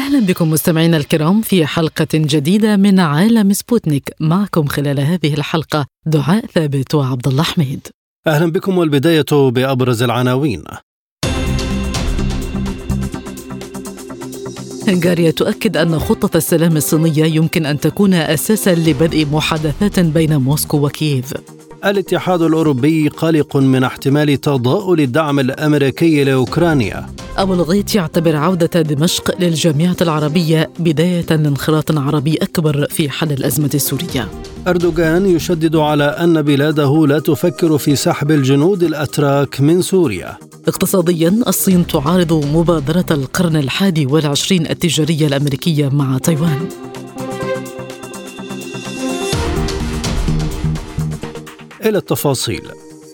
أهلا بكم مستمعينا الكرام في حلقة جديدة من عالم سبوتنيك. معكم خلال هذه الحلقة دعاء ثابت وعبد الله حميد. أهلا بكم والبداية بأبرز العناوين. هنغاريا تؤكد أن خطة السلام الصينية يمكن أن تكون أساسا لبدء محادثات بين موسكو وكييف. الاتحاد الأوروبي قلق من احتمال تضاؤل الدعم الأمريكي لأوكرانيا. أبو الغيط يعتبر عودة دمشق للجامعة العربية بداية لانخراط عربي أكبر في حل الأزمة السورية. أردوغان يشدد على أن بلاده لا تفكر في سحب الجنود الأتراك من سوريا. اقتصاديا الصين تعارض مبادرة القرن الحادي والعشرين التجارية الأمريكية مع تايوان. إلى التفاصيل.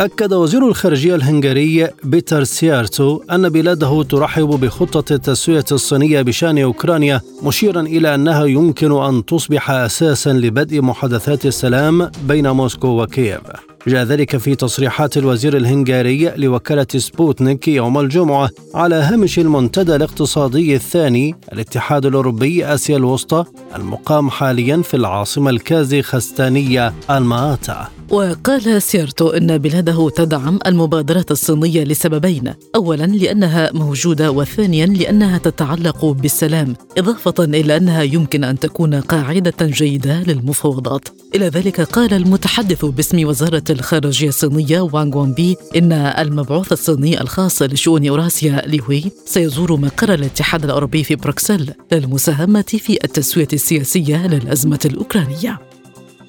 أكد وزير الخارجية الهنغاري بيتر سيارتو أن بلاده ترحب بخطة التسوية الصينية بشأن أوكرانيا مشيرا إلى أنها يمكن أن تصبح أساسا لبدء محادثات السلام بين موسكو وكييف. جاء ذلك في تصريحات الوزير الهنغاري لوكالة سبوتنيك يوم الجمعة على هامش المنتدى الاقتصادي الثاني الاتحاد الأوروبي آسيا الوسطى المقام حاليا في العاصمة الكازاخستانية الماتا وقال سيرتو إن بلاده تدعم المبادره الصينية لسببين، اولا لأنها موجودة وثانيا لأنها تتعلق بالسلام، إضافة إلى أنها يمكن أن تكون قاعدة جيدة للمفاوضات. إلى ذلك قال المتحدث باسم وزارة الخارجية الصينية وانغ بي إن المبعوث الصيني الخاص لشؤون أوراسيا لي هوي سيزور مقر الاتحاد الأوروبي في بروكسل للمساهمة في التسوية السياسية للأزمة الأوكرانية.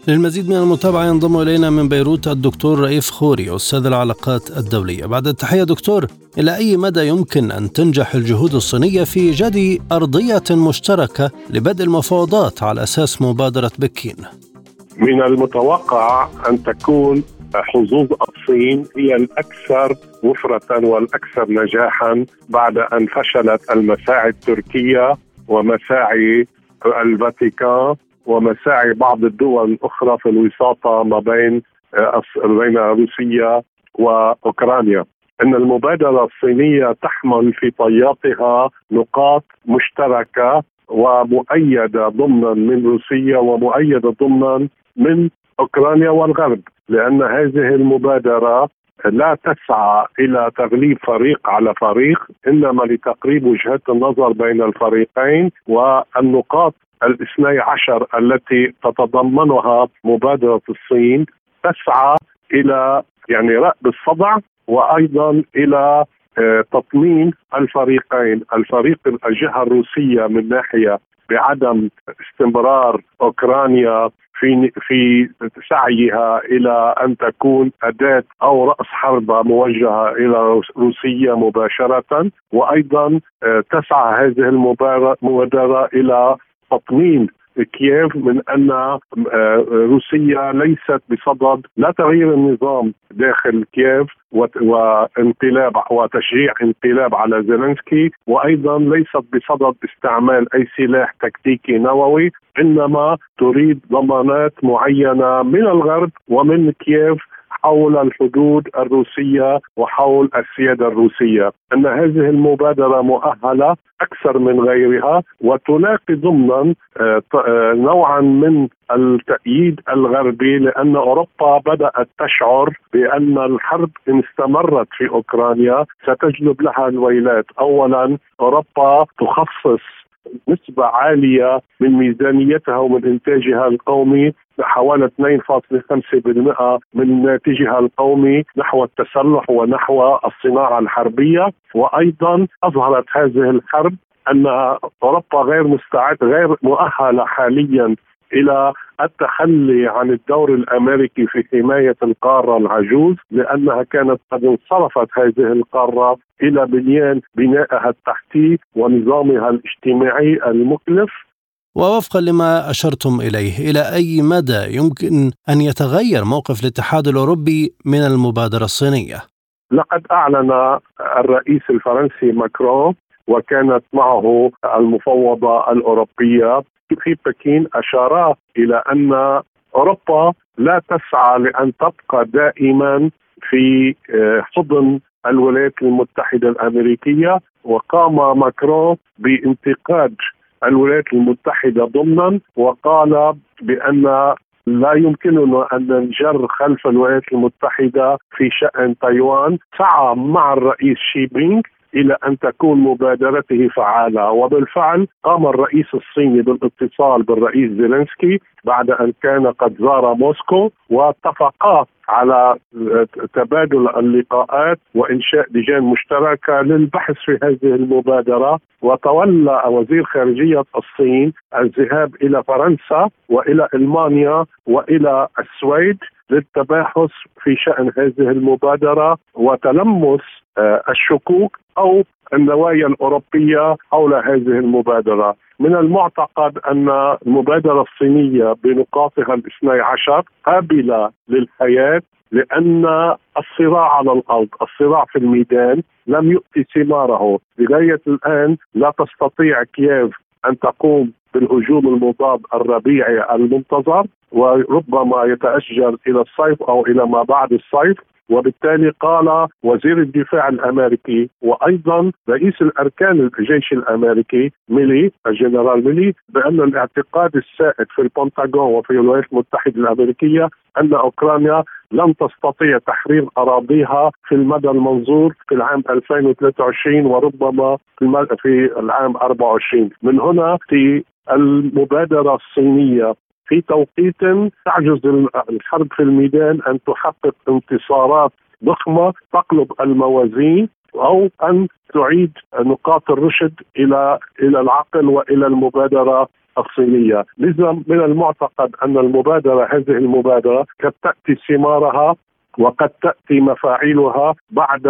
للمزيد من المتابعة ينضم إلينا من بيروت الدكتور رئيف خوري أستاذ العلاقات الدولية بعد التحية دكتور إلى أي مدى يمكن أن تنجح الجهود الصينية في إيجاد أرضية مشتركة لبدء المفاوضات على أساس مبادرة بكين من المتوقع أن تكون حظوظ الصين هي الأكثر وفرة والأكثر نجاحا بعد أن فشلت المساعي التركية ومساعي الفاتيكان ومساعي بعض الدول الاخرى في الوساطة ما بين بين روسيا وأوكرانيا. إن المبادرة الصينية تحمل في طياتها نقاط مشتركة ومؤيدة ضمنا من روسيا ومؤيدة ضمنا من أوكرانيا والغرب. لأن هذه المبادرة لا تسعى إلى تغليب فريق على فريق إنما لتقريب وجهات النظر بين الفريقين والنقاط الاثني عشر التي تتضمنها مبادرة الصين تسعى إلى يعني رأب الصدع وأيضا إلى آه، تطمين الفريقين. الفريق الجهة الروسية من ناحية بعدم استمرار أوكرانيا في في سعيها إلى أن تكون أداة أو رأس حربة موجهة إلى روسيا مباشرة وأيضا آه، تسعى هذه المبادرة إلى تطمين كييف من أن آه، روسيا ليست بصدد لا تغيير النظام داخل كييف وانقلاب وتشجيع انقلاب على زيلينسكي وأيضا ليست بصدد استعمال أي سلاح تكتيكي نووي إنما تريد ضمانات معينة من الغرب ومن كييف حول الحدود الروسية وحول السيادة الروسية، أن هذه المبادرة مؤهلة أكثر من غيرها وتلاقي ضمنا آه، آه، نوعا من التأييد الغربي لأن أوروبا بدأت تشعر بأن الحرب إن استمرت في أوكرانيا. ستجلب لها الويلات. أولا أوروبا تخصص نسبة عالية من ميزانيتها ومن إنتاجها القومي حوالي 2.5% من ناتجها القومي نحو التسلح ونحو الصناعة الحربية. وأيضا أظهرت هذه الحرب أن أوروبا غير مستعد غير مؤهلة حاليا إلى التخلي عن الدور الأمريكي في حماية القارة العجوز لأنها كانت قد انصرفت هذه القارة إلى بنيان بنائها التحتي ونظامها الاجتماعي المكلف ووفقا لما أشرتم إليه إلى أي مدى يمكن أن يتغير موقف الاتحاد الأوروبي من المبادرة الصينية؟ لقد أعلن الرئيس الفرنسي ماكرون وكانت معه المفوضة الأوروبية في بكين أشارا إلى أن أوروبا لا تسعى لأن تبقى دائما في آه، حضن الولايات المتحدة الأمريكية وقام ماكرون بانتقاد الولايات المتحدة ضمنا وقال بأن لا يمكننا أن ننجر خلف الولايات المتحدة في شأن تايوان. سعى مع الرئيس شي بينغ إلى أن تكون مبادرته فعالة. وبالفعل قام الرئيس الصيني بالاتصال بالرئيس زيلينسكي بعد أن كان قد زار موسكو واتفقا على تبادل اللقاءات وإنشاء لجان مشتركة للبحث في هذه المبادرة. وتولى وزير خارجية الصين الذهاب إلى فرنسا وإلى ألمانيا وإلى السويد للتباحث في شأن هذه المبادرة وتلمس آه، الشكوك أو النوايا الأوروبية حول هذه المبادرة. من المعتقد أن المبادرة الصينية بنقاطها الاثني عشر قابلة للحياة لأن الصراع على الأرض الصراع في الميدان لم يؤتي ثماره. لغاية الآن لا تستطيع كييف أن تقوم بالهجوم المضاد الربيعي المنتظر وربما يتأجل إلى الصيف أو إلى ما بعد الصيف. وبالتالي قال وزير الدفاع الأمريكي وأيضا رئيس الأركان الجيش الأمريكي ميلي الجنرال ميلي بأن الاعتقاد السائد في البنتاغون وفي الولايات المتحدة الأمريكية أن أوكرانيا لن تستطيع تحرير أراضيها في المدى المنظور في العام 2023 وربما في العام 24 من هنا في المبادرة الصينية في توقيت تعجز الحرب في الميدان أن تحقق انتصارات ضخمة تقلب الموازين أو أن تعيد نقاط الرشد إلى إلى العقل وإلى المبادرة الصينية. لذا من المعتقد أن المبادرة هذه المبادرة قد تأتي ثمارها وقد تأتي مفاعيلها بعد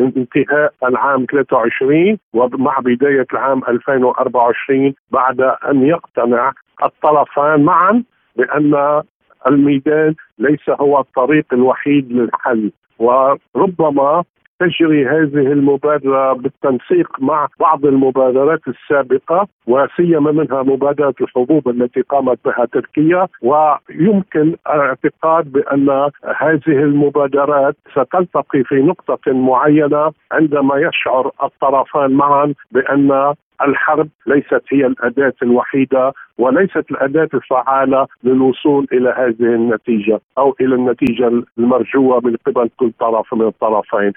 انتهاء العام 23 ومع بداية العام 2024 بعد أن يقتنع الطرفان معا بان الميدان ليس هو الطريق الوحيد للحل. وربما تجري هذه المبادرة بالتنسيق مع بعض المبادرات السابقة وسيما منها مبادرة الحبوب التي قامت بها تركيا ويمكن الاعتقاد بأن هذه المبادرات ستلتقي في نقطة معينة عندما يشعر الطرفان معا بأن الحرب ليست هي الأداة الوحيدة وليست الأداة الفعالة للوصول إلى هذه النتيجة أو إلى النتيجة المرجوة من قبل كل طرف من الطرفين.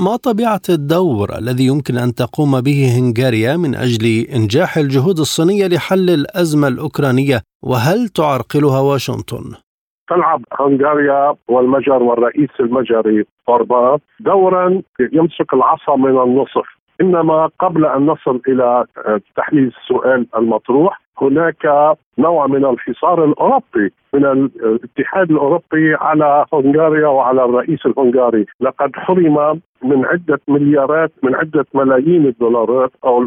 ما طبيعة الدور الذي يمكن أن تقوم به هنغاريا من أجل إنجاح الجهود الصينية لحل الأزمة الأوكرانية وهل تعرقلها واشنطن؟ تلعب هنغاريا والمجر والرئيس المجري اوربان دورا يمسك العصا من النصف إنما قبل أن نصل إلى آه، تحليل السؤال المطروح هناك نوع من الحصار الأوروبي من الاتحاد الأوروبي على هنغاريا وعلى الرئيس الهنغاري، لقد حرم من عدة مليارات من عدة ملايين الدولارات أو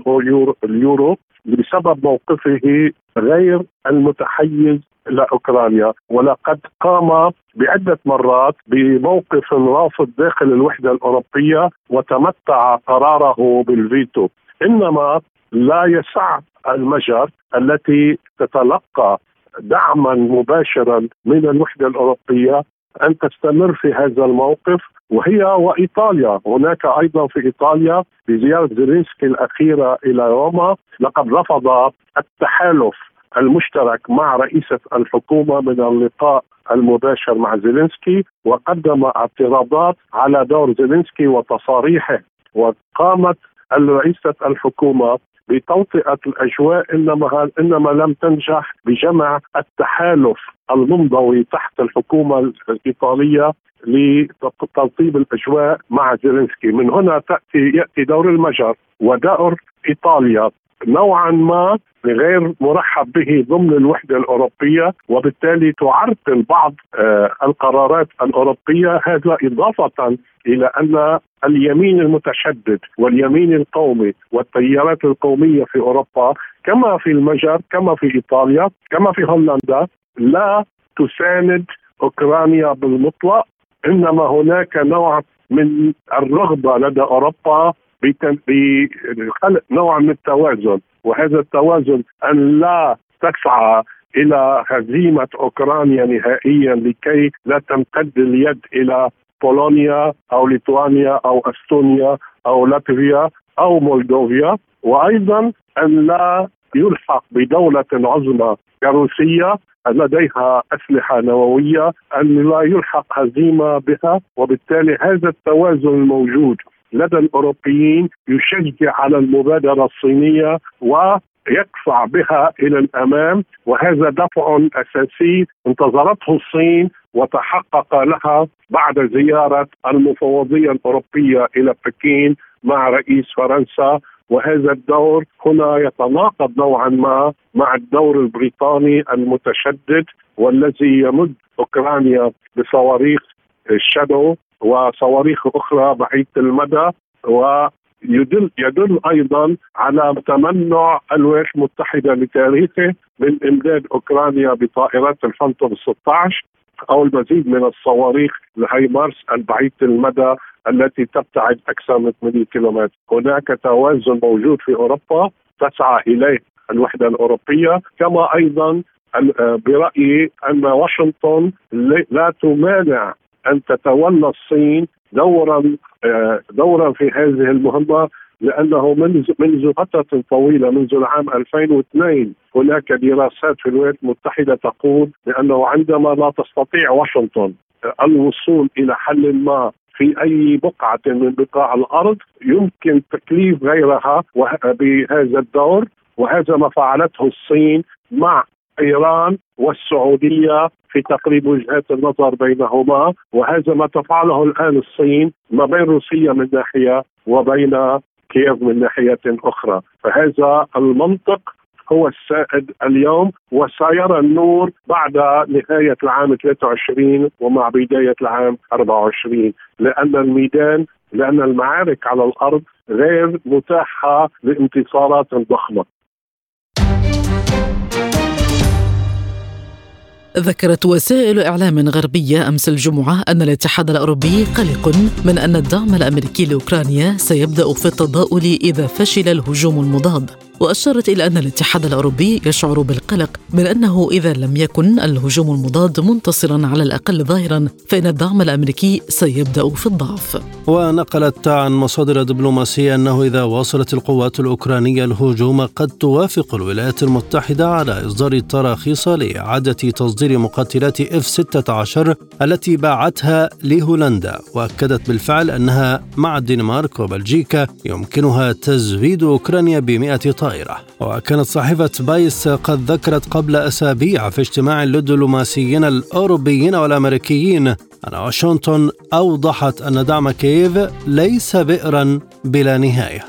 اليورو بسبب موقفه غير المتحيز إلى أوكرانيا. ولقد قام بعدة مرات بموقف رافض داخل الوحدة الأوروبية وتمتع قراره بالفيتو. إنما لا يسع المجر التي تتلقى دعما مباشرا من الوحدة الأوروبية أن تستمر في هذا الموقف وهي وإيطاليا. هناك أيضا في إيطاليا بزيارة زيلينسكي الأخيرة إلى روما لقد رفض التحالف المشترك مع رئيسة الحكومة من اللقاء المباشر مع زيلينسكي وقدم اعتراضات على دور زيلينسكي وتصاريحه وقامت رئيسة الحكومة بتوطئة الأجواء إنما إنما لم تنجح بجمع التحالف المنضوي تحت الحكومة الإيطالية لتطيب الأجواء مع زيلينسكي. من هنا تأتي يأتي دور المجر ودور إيطاليا. نوعا ما غير مرحب به ضمن الوحدة الأوروبية وبالتالي تعرقل بعض آه، القرارات الأوروبية. هذا إضافة إلى أن اليمين المتشدد واليمين القومي والتيارات القومية في أوروبا كما في المجر كما في إيطاليا كما في هولندا لا تساند أوكرانيا بالمطلق إنما هناك نوع من الرغبة لدى أوروبا بخلق نوع من التوازن وهذا التوازن أن لا تسعى إلى هزيمة أوكرانيا نهائيا لكي لا تمتد اليد إلى بولونيا أو ليتوانيا أو أستونيا أو لاتفيا أو مولدوفيا وأيضا أن لا يلحق بدولة عظمى كروسيا لديها أسلحة نووية أن لا يلحق هزيمة بها وبالتالي هذا التوازن الموجود لدى الأوروبيين يشجع على المبادرة الصينية و يدفع بها إلى الأمام وهذا دفع أساسي انتظرته الصين وتحقق لها بعد زيارة المفوضية الأوروبية إلى بكين مع رئيس فرنسا. وهذا الدور هنا يتناقض نوعا ما مع الدور البريطاني المتشدد والذي يمد أوكرانيا بصواريخ الشادو. وصواريخ أخرى بعيده المدى ويدل يدل أيضا على تمنع الولايات المتحدة لتاريخه من إمداد أوكرانيا بطائرات الفانتوم 16 أو المزيد من الصواريخ الهايمارس البعيده المدى التي تبتعد أكثر من 8 كيلومتر، هناك توازن موجود في أوروبا تسعى إليه الوحدة الأوروبية كما أيضا برأيي أن واشنطن لا تمانع أن تتولى الصين دورا آه، دورا في هذه المهمة لأنه منذ منذ فترة طويلة منذ العام 2002 هناك دراسات في الولايات المتحدة تقول بأنه عندما لا تستطيع واشنطن الوصول إلى حل ما في أي بقعة من بقاع الأرض يمكن تكليف غيرها بهذا الدور وهذا ما فعلته الصين مع إيران والسعودية في تقريب وجهات النظر بينهما وهذا ما تفعله الآن الصين ما بين روسيا من ناحية وبين كييف من ناحية أخرى. فهذا المنطق هو السائد اليوم وسيرى النور بعد نهاية العام 23 ومع بداية العام 24 لأن الميدان لأن المعارك على الأرض غير متاحة لانتصارات ضخمة. ذكرت وسائل إعلام غربية أمس الجمعة أن الاتحاد الأوروبي قلق من أن الدعم الأمريكي لأوكرانيا سيبدأ في التضاؤل إذا فشل الهجوم المضاد. وأشارت إلى أن الاتحاد الأوروبي يشعر بالقلق من أنه إذا لم يكن الهجوم المضاد منتصرا على الأقل ظاهرا فإن الدعم الأمريكي سيبدأ في الضعف. ونقلت عن مصادر دبلوماسية أنه إذا واصلت القوات الأوكرانية الهجوم قد توافق الولايات المتحدة على إصدار تراخيص لإعادة تصدير مقاتلات إف 16 التي باعتها لهولندا. وأكدت بالفعل أنها مع الدنمارك وبلجيكا يمكنها تزويد أوكرانيا ب 100 طائره وكانت صحيفه بايس قد ذكرت قبل أسابيع في اجتماع للدبلوماسيين الأوروبيين والأمريكيين أن واشنطن أوضحت أن دعم كييف ليس بئرا بلا نهاية.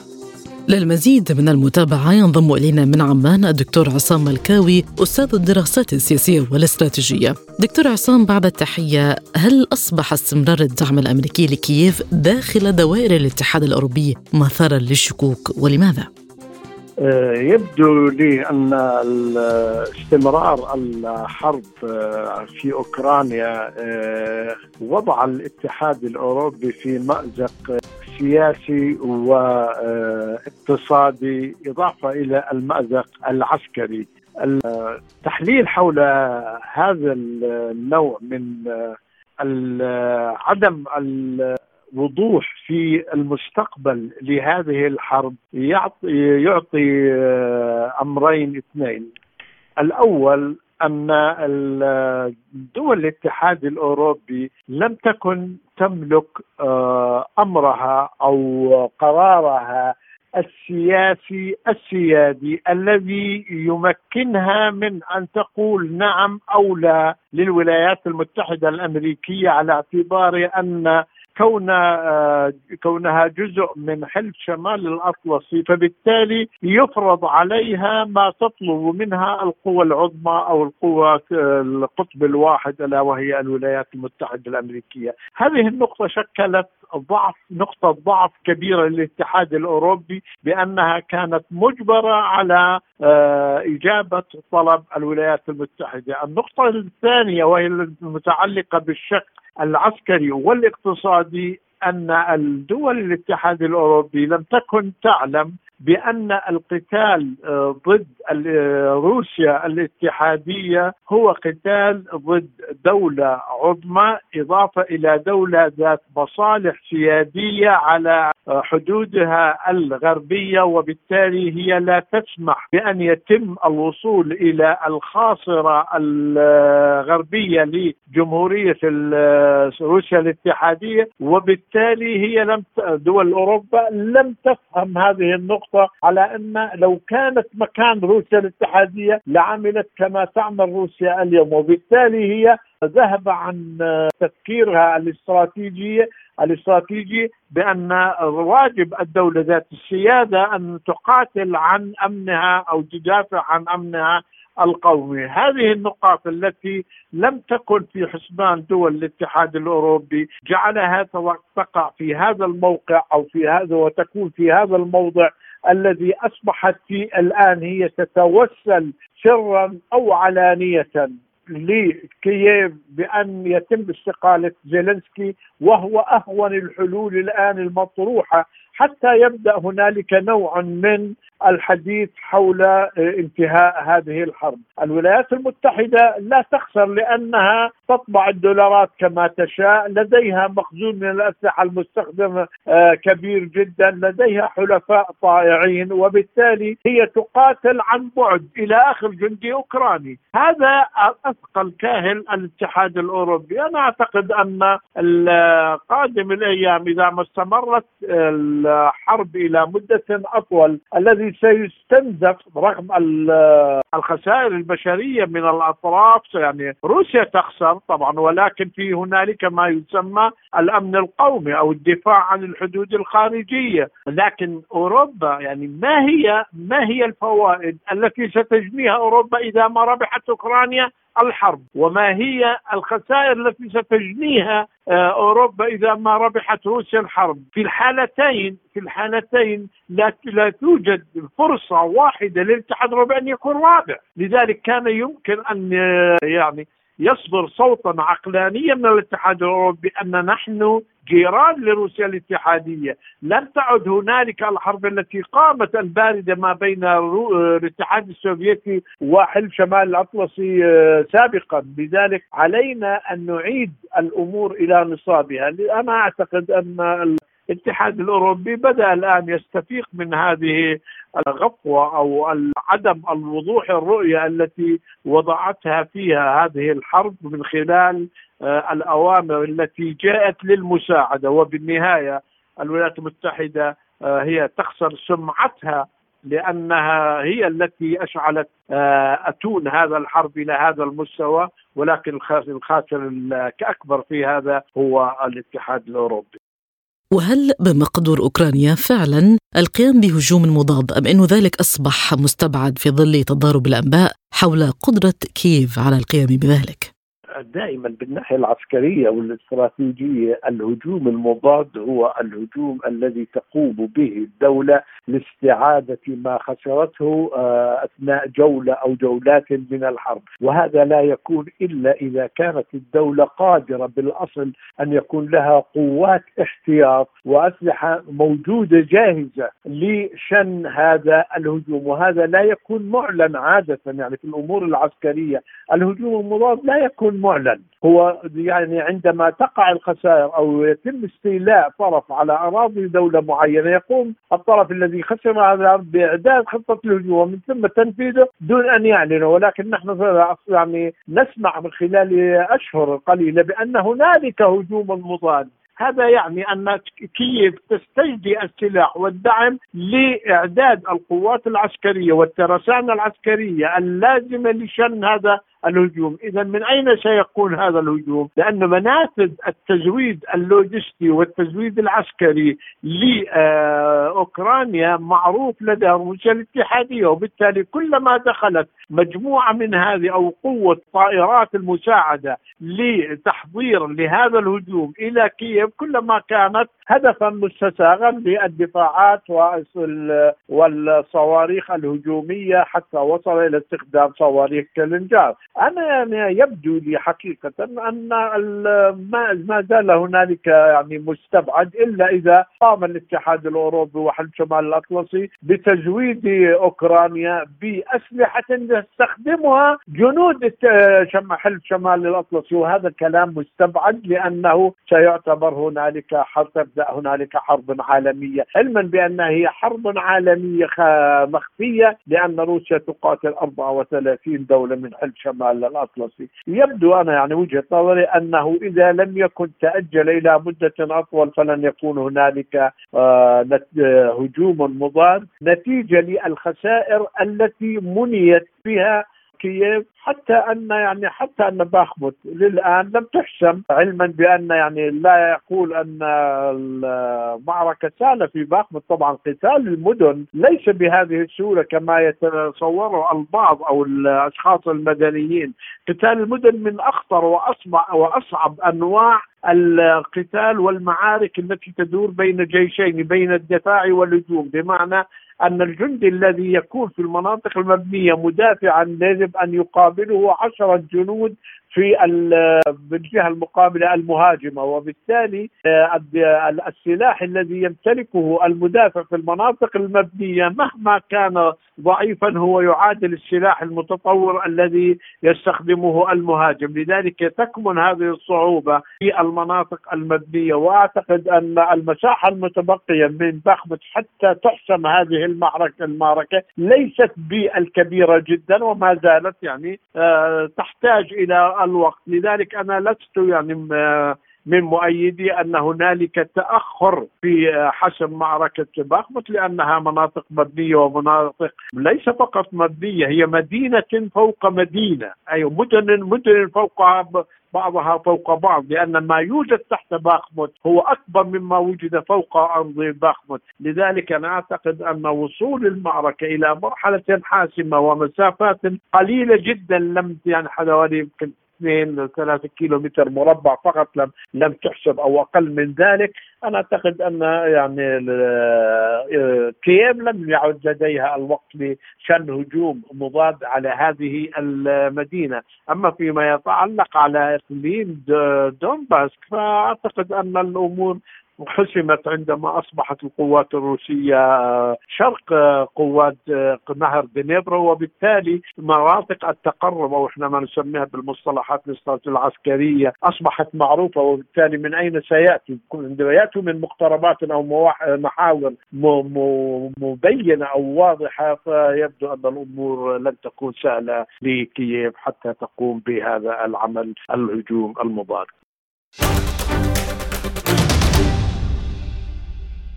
للمزيد من المتابعة ينضم إلينا من عمان الدكتور عصام ملكاوي أستاذ الدراسات السياسية والاستراتيجية. دكتور عصام بعد التحية هل أصبح استمرار الدعم الأمريكي لكييف داخل دوائر الاتحاد الأوروبي مثارا للشكوك ولماذا؟ آه، يبدو لي أن استمرار الحرب آه، في أوكرانيا آه، وضع الاتحاد الأوروبي في مأزق سياسي واقتصادي إضافة إلى المأزق العسكري. التحليل حول هذا النوع من عدم وضوح في المستقبل لهذه الحرب يعطي يعطي آه، أمرين اثنين. الأول أن دول الاتحاد الأوروبي لم تكن تملك آه، أمرها أو قرارها السياسي السيادي الذي يمكنها من أن تقول نعم أو لا للولايات المتحدة الأمريكية على اعتبار أن كون آه، كونها جزء من حلف شمال الأطلسي فبالتالي يفرض عليها ما تطلب منها القوى العظمى أو القوى القطب الواحد ألا وهي الولايات المتحدة الأمريكية، هذه النقطة شكلت ضعف نقطة ضعف كبيرة للاتحاد الأوروبي بأنها كانت مجبرة على آه، إجابة طلب الولايات المتحدة. النقطة الثانية وهي المتعلقة بالشق العسكري والاقتصادي أن الدول الاتحاد الأوروبي لم تكن تعلم بأن القتال آه، ضد آه، روسيا الاتحادية هو قتال ضد دولة عظمى إضافة إلى دولة ذات مصالح سيادية على آه، حدودها الغربية وبالتالي هي لا تسمح بأن يتم الوصول إلى الخاصرة الغربية لجمهورية روسيا الاتحادية وبالتالي هي لم دول أوروبا لم تفهم هذه النقطة. نقطة على أن لو كانت مكان روسيا الاتحادية لعملت كما تعمل روسيا اليوم وبالتالي هي ذهب عن تفكيرها الاستراتيجي الاستراتيجي بأن واجب الدولة ذات السيادة أن تقاتل عن أمنها أو تدافع عن أمنها القومي. هذه النقاط التي لم تكن في حسبان دول الاتحاد الأوروبي جعلها تقع في هذا الموقع أو في هذا وتكون في هذا الموضع الذي أصبحت في الآن هي تتوسل سرا أو علانية لكييف بأن يتم استقالة زيلنسكي وهو أهون الحلول الآن المطروحة حتى يبدأ هنالك نوع من الحديث حول انتهاء هذه الحرب. الولايات المتحدة لا تخسر لأنها تطبع الدولارات كما تشاء، لديها مخزون من الأسلحة المستخدمه آه، كبير جدا، لديها حلفاء طائعين وبالتالي هي تقاتل عن بعد إلى آخر جندي أوكراني. هذا أثقل كاهل الاتحاد الأوروبي، أنا أعتقد أن قادم الأيام إذا ما استمرت الحرب إلى مدة أطول الذي سيستنزف رغم الخسائر البشرية من الأطراف. يعني روسيا تخسر طبعا ولكن في هنالك ما يسمى الأمن القومي أو الدفاع عن الحدود الخارجية. لكن أوروبا يعني ما هي ما هي الفوائد التي ستجنيها أوروبا إذا ما ربحت أوكرانيا؟ الحرب وما هي الخسائر التي ستجنيها آه، أوروبا إذا ما ربحت روسيا الحرب؟ في الحالتين في الحالتين لا لا توجد فرصة واحدة للاتحاد الاوروبي أن يكون رابع. لذلك كان يمكن أن آه، يعني يصدر صوتا عقلانيا من الاتحاد الأوروبي أن نحن جيران لروسيا الاتحادية، لم تعد هنالك الحرب التي قامت الباردة ما بين الاتحاد السوفيتي وحلف شمال الأطلسي آه، سابقا، لذلك علينا أن نعيد الأمور إلى نصابها، أنا أعتقد أن الاتحاد الأوروبي بدأ الآن يستفيق من هذه الغفوة أو عدم الوضوح الرؤية التي وضعتها فيها هذه الحرب من خلال آه، الأوامر التي جاءت للمساعدة وبالنهاية الولايات المتحدة آه، هي تخسر سمعتها لأنها هي التي أشعلت آه، أتون هذا الحرب إلى هذا المستوى ولكن الخاسر الأكبر في هذا هو الاتحاد الأوروبي. وهل بمقدور أوكرانيا فعلا القيام بهجوم مضاد أم انه ذلك أصبح مستبعد في ظل تضارب الأنباء حول قدرة كييف على القيام بذلك؟ دائما بالناحية العسكرية والاستراتيجية الهجوم المضاد هو الهجوم الذي تقوم به الدولة لاستعادة ما خسرته آه، أثناء جولة أو جولات من الحرب، وهذا لا يكون إلا إذا كانت الدولة قادرة بالأصل أن يكون لها قوات احتياط وأسلحة موجودة جاهزة لشن هذا الهجوم، وهذا لا يكون معلن عادة يعني في الأمور العسكرية، الهجوم المضاد لا يكون معلن. هو يعني عندما تقع الخسائر أو يتم استيلاء طرف على أراضي دولة معينة يقوم الطرف الذي خسر هذا بإعداد خطة الهجوم ومن ثم تنفيذه دون أن يعلن. ولكن نحن يعني نسمع من خلال أشهر قليلة بأن هنالك هجوم مضاد هذا يعني أن كييف تستجدي السلاح والدعم لإعداد القوات العسكرية والترسانة العسكرية اللازمة لشن هذا الهجوم. إذا من أين سيكون هذا الهجوم؟ لأن منافذ التزويد اللوجستي والتزويد العسكري لأوكرانيا معروف لدى روسيا الاتحادية وبالتالي كلما دخلت مجموعة من هذه أو قوة طائرات المساعدة لتحضير لهذا الهجوم إلى كييف كلما كانت هدفا مستساغا للدفاعات والصواريخ الهجومية حتى وصل إلى استخدام صواريخ كلينجار أنا يعني يبدو لي حقيقة أن ما زال هنالك يعني مستبعد إلا إذا قام الاتحاد الأوروبي وحلف شمال الأطلسي بتزويد أوكرانيا بأسلحة يستخدمها جنود حلف شمال الأطلسي. وهذا كلام مستبعد لأنه سيعتبر هنالك حرب تبدأ هنالك حرب عالمية علما بانها هي حرب عالمية مخفية لأن روسيا تقاتل 34 دولة من حلف شمال الأطلسي. يبدو أنا يعني وجهة نظري أنه إذا لم يكن تأجل إلى مدة أطول فلن يكون هنالك آه، هجوم مضاد. نتيجة للخسائر التي منيت بها كييف حتى أن يعني حتى أن باخمت للآن لم تحسم علما بأن يعني لا يقول أن المعركة سهلة في باخمت طبعا قتال المدن ليس بهذه السهولة كما يتصوره البعض أو الأشخاص المدنيين. قتال المدن من أخطر واصعب وأصعب أنواع القتال والمعارك التي تدور بين جيشين بين الدفاع والهجوم. بمعنى أن الجندي الذي يكون في المناطق المبنية مدافعا يجب أن يقابله عشرة جنود في بالجهه المقابلة المهاجمة وبالتالي آه، السلاح الذي يمتلكه المدافع في المناطق المبنية مهما كان ضعيفا هو يعادل السلاح المتطور الذي يستخدمه المهاجم. لذلك تكمن هذه الصعوبة في المناطق المبنية وأعتقد أن المساحة المتبقية من بخمت حتى تحسم هذه المعركة المعركة ليست بالكبيرة جدا وما زالت يعني آه، تحتاج إلى الوقت. لذلك أنا لست يعني من مؤيدي أن هنالك تأخر في حسم معركة باخمت لأنها مناطق مبنية ومناطق ليس فقط مبنية هي مدينة فوق مدينة. أي مدن مدن فوق بعضها فوق بعض لأن ما يوجد تحت باخمت هو أكبر مما وجد فوق أرض باخمت لذلك أنا أعتقد أن وصول المعركة إلى مرحلة حاسمة ومسافات قليلة جدا لم يعني حوالي يمكن اثنين ثلاثة كيلو متر مربع فقط لم لم تحسب أو أقل من ذلك. أنا أعتقد أن يعني كييف لم يعد لديها الوقت لشن هجوم مضاد على هذه المدينة، أما فيما يتعلق على إقليم دونباس فأعتقد أن الأمور حسمت عندما أصبحت القوات الروسية شرق قوات نهر دنيبرو وبالتالي مناطق التقرب أو إحنا ما نسميها بالمصطلحات العسكرية أصبحت معروفة وبالتالي من أين سيأتي؟ عندما ياتوا من مقتربات أو محاور مبينة أو واضحة فيبدو أن الأمور لن تكون سهلة لكييف حتى تقوم بهذا العمل الهجوم المضاد.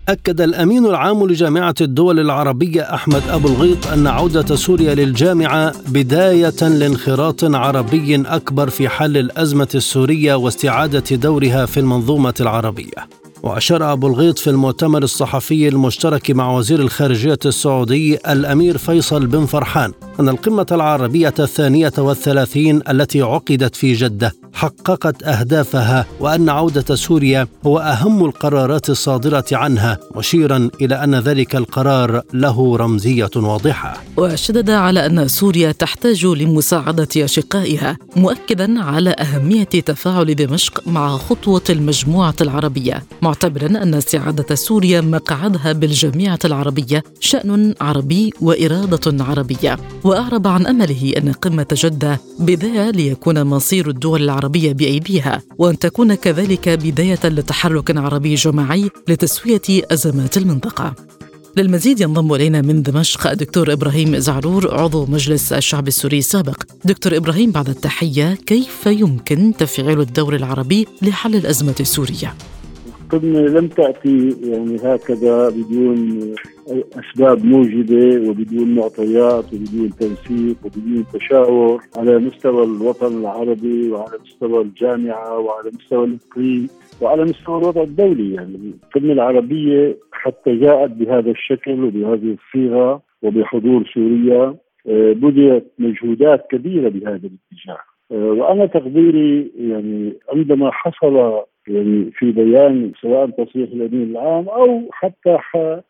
أكد الأمين العام لجامعة الدول العربية أحمد أبو الغيط أن عودة سوريا للجامعة بداية لانخراط عربي أكبر في حل الأزمة السورية واستعادة دورها في المنظومة العربية. وأشار أبو الغيط في المؤتمر الصحفي المشترك مع وزير الخارجية السعودي الأمير فيصل بن فرحان أن القمة العربية الثانية والثلاثين التي عقدت في جدة حققت أهدافها وأن عودة سوريا هو أهم القرارات الصادرة عنها مشيرا إلى أن ذلك القرار له رمزية واضحة. وشدد على أن سوريا تحتاج لمساعدة أشقائها مؤكدا على أهمية تفاعل دمشق مع خطوة المجموعة العربية معتبرا أن استعادة سوريا مقعدها بالجامعة العربية شأن عربي وإرادة عربية. وأعرب عن أمله أن قمة جدة بداية ليكون مصير الدول العربية بأيديها وأن تكون كذلك بداية لتحرك عربي جماعي لتسوية أزمات المنطقة للمزيد ينضم إلينا من دمشق الدكتور إبراهيم زعرور عضو مجلس الشعب السوري السابق. دكتور إبراهيم بعد التحية كيف يمكن تفعيل الدور العربي لحل الأزمة السورية؟ القمة لم تأتي يعني هكذا بدون أسباب موجبة وبدون معطيات وبدون تنسيق وبدون تشاور على مستوى الوطن العربي وعلى مستوى الجامعة وعلى مستوى الإقليم وعلى مستوى الوضع الدولي. يعني القمة العربية حتى جاءت بهذا الشكل وبهذه الصيغة وبحضور سوريا آه، بذلت مجهودات كبيرة بهذا الاتجاه. آه، وأنا تقديري يعني عندما حصل يعني في بيان سواء تصريح الأمين العام أو حتى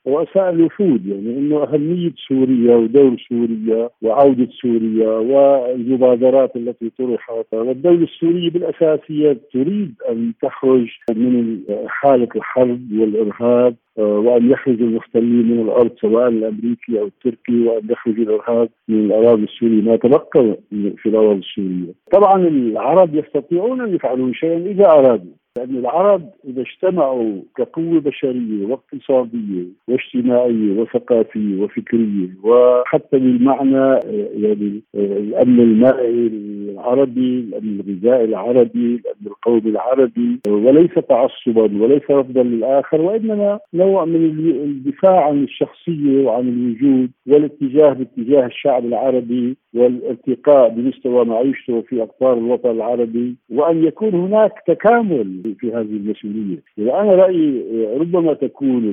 رؤساء الوفود يعني إنه أهمية سوريا ودور سوريا وعودة سوريا والمبادرات التي طرحت والدولة السورية بالاساس هي تريد أن تخرج من حالة الحرب والإرهاب وأن يخرج المحتلين من الأرض سواء الأمريكي أو التركي وأن يخرج الإرهاب من الأراضي السورية ما تبقى في الأراضي السورية. طبعا العرب يستطيعون أن يفعلون شيئا إذا أرادوا لأن العرب إذا اجتمعوا كقوة بشرية واقتصادية واجتماعية وثقافية وفكرية وحتى بالمعنى يعني الأمن المائي العربي الأمن الغذائي العربي الأمن القومي العربي وليس تعصبا وليس رفضا للآخر وإنما نوع من الدفاع عن الشخصية وعن الوجود والاتجاه باتجاه الشعب العربي والارتقاء بمستوى معيشته في أقطار الوطن العربي وأن يكون هناك تكامل في هذه المسؤولية، اذا أنا رايي ربما تكون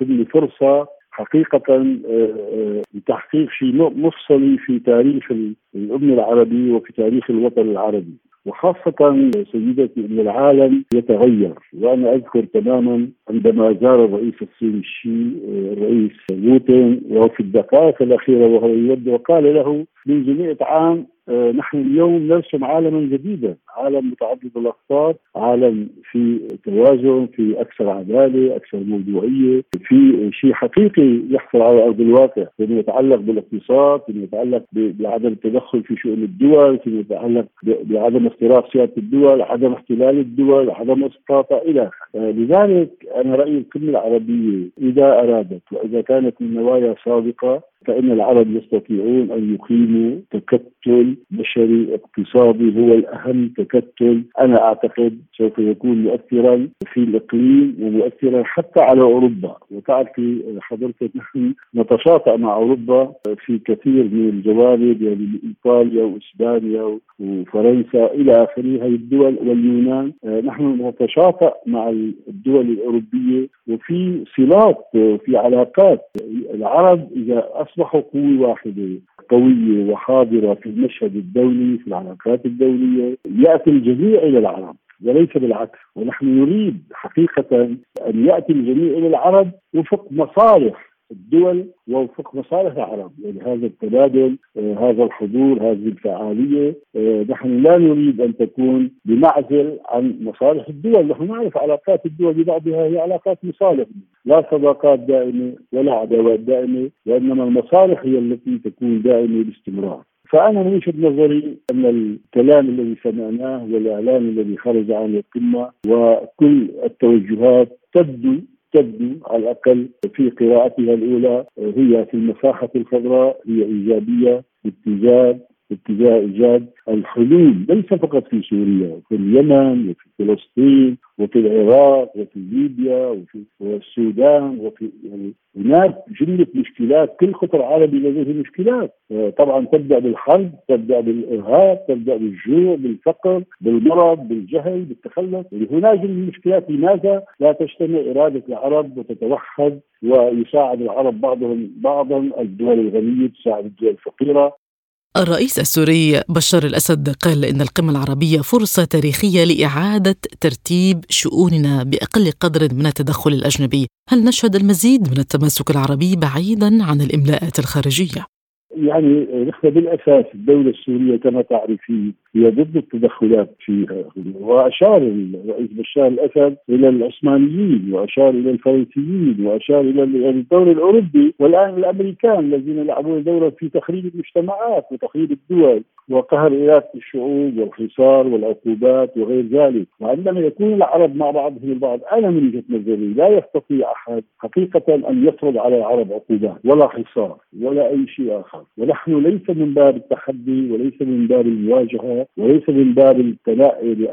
القمه فرصة حقيقة آه، آه، لتحقيق شيء مفصلي في تاريخ الأمة العربية وفي تاريخ الوطن العربي. وخاصة سيدتي أن العالم يتغير. وأنا أذكر تماما عندما زار الرئيس الصيني الشي آه، الرئيس بوتين وهو في الدقائق الأخيرة وهو يود وقال له منذ 100 عام آه، نحن اليوم نرسم عالما جديدا عالم متعدد الأقطار عالم في توازن في أكثر عدالة أكثر موضوعية في شيء حقيقي يحصل على أرض الواقع. فيما يتعلق بالاقتصاد فيما يتعلق بعدم التدخل في شؤون الدول فيما يتعلق بعدم اختراق سياده الدول عدم احتلال الدول عدم اسقاطها إلى آه، لذلك أنا رأيي القمة العربية إذا أرادت وإذا كانت النوايا صادقة فإن العرب يستطيعون أن يقيموا تكتل بشري اقتصادي هو الأهم تكتل. أنا أعتقد سوف يكون مؤثرا في الإقليم ومؤثرا حتى على أوروبا. وتعرفي حضرتك نحن نتشاطأ مع أوروبا في كثير من الجوانب يعني إيطاليا وإسبانيا وفرنسا إلى آخره. هذه الدول واليونان نحن نتشاطأ مع الدول الأوروبية. وفي صلات وفي علاقات العرب إذا اصبحوا قوه واحدة قويه وحاضره في المشهد الدولي في العلاقات الدولية يأتي الجميع إلى العرب وليس بالعكس. ونحن نريد حقيقة أن يأتي الجميع إلى العرب وفق مصالح الدول ووفق مصالح العرب يعني هذا التبادل آه هذا الحضور هذه الفعالية آه نحن لا نريد أن تكون بمعزل عن مصالح الدول. نحن نعرف علاقات الدول ببعضها هي علاقات مصالح. لا صداقات دائمة ولا عداوات دائمة وإنما المصالح هي التي تكون دائمة باستمرار. فأنا من وجهة نظري أن الكلام الذي سمعناه والإعلان الذي خرج عن القمة وكل التوجهات تبدو تبدو على الأقل في قراءتها الأولى هي في المساحة الخضراء هي إيجابية باتجاه اتجاه إيجاد الحلول ليس فقط في سوريا في اليمن وفي فلسطين وفي العراق وفي ليبيا وفي السودان وفي يعني هناك جمله مشكلات كل قطر عربي لديه مشكلات. طبعا تبدأ بالحرب تبدأ بالإرهاب تبدأ بالجوع بالفقر بالمرض بالجهل بالتخلف يعني هناك جمله مشكلات لماذا لا تجتمع إرادة العرب وتتوحد ويساعد العرب بعضهم بعضا؟ الدول الغنية تساعد الدول الفقيرة. الرئيس السوري بشار الأسد قال إن القمة العربية فرصة تاريخية لإعادة ترتيب شؤوننا بأقل قدر من التدخل الأجنبي، هل نشهد المزيد من التماسك العربي بعيدا عن الإملاءات الخارجية؟ يعني نحن بالأساس الدولة السورية كما تعرفين هي ضد التدخلات فيها. وأشار الرئيس بشار الأسد إلى العثمانيين وأشار إلى الفرنسيين وأشار إلى الدور الأوروبي والآن الأمريكان الذين يلعبون دورا في تخريب المجتمعات وتخريب الدول وقهر اراده الشعوب والحصار والعقوبات وغير ذلك. وعندما يكون العرب مع بعضهم البعض أنا من وجهة نظري لا يستطيع أحد حقيقة أن يفرض على العرب عقوبات ولا حصار ولا أي شيء آخر. ونحن ليس من باب التحدي وليس من باب المواجهة وليس من باب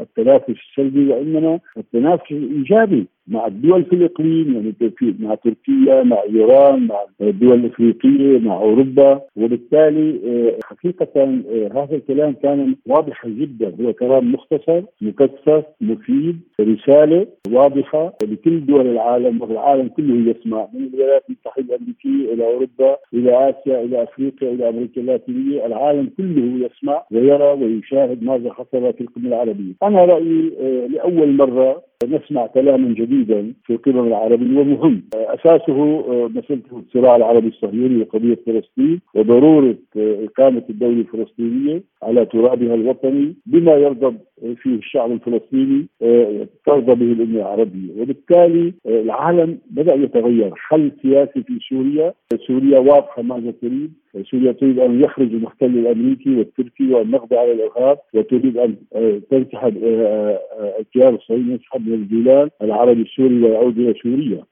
التنافس السلبي وإنما التنافس الإيجابي. مع الدول في الاقليم يعني مع تركيا مع إيران مع الدول الإفريقية مع أوروبا. وبالتالي آه، حقيقة آه، هذا الكلام كان واضحا جدا. هو كلام مختصر مكثف مفيد رسالة واضحة لكل دول العالم والعالم كله يسمع من الولايات المتحدة الأمريكية إلى أوروبا إلى آسيا إلى أفريقيا إلى أمريكا اللاتينية. العالم كله يسمع ويرى ويشاهد ماذا حصل في القمة العربية. أنا رأيي آه، لأول مرة نسمع كلاما جديدا. في القمم العربية ومهم. أساسه آه، مسألة الصراع العربي الصهيوني وقضية فلسطين وضرورة آه، إقامة الدولة الفلسطينية على ترابها الوطني بما يرغب فيه الشعب الفلسطيني آه، ترضى به الأمة العربية. وبالتالي العالم بدأ يتغير. حل سياسي في سوريا. سوريا واضحة ماذا تريد سوريا تريد أن يخرج المحتل الأمريكي والتركي وان نقضي على الإرهاب وتريد أن تنسحب التيار الصهيوني ينسحب من الجولان العربي السوري ويعود إلى سوريا.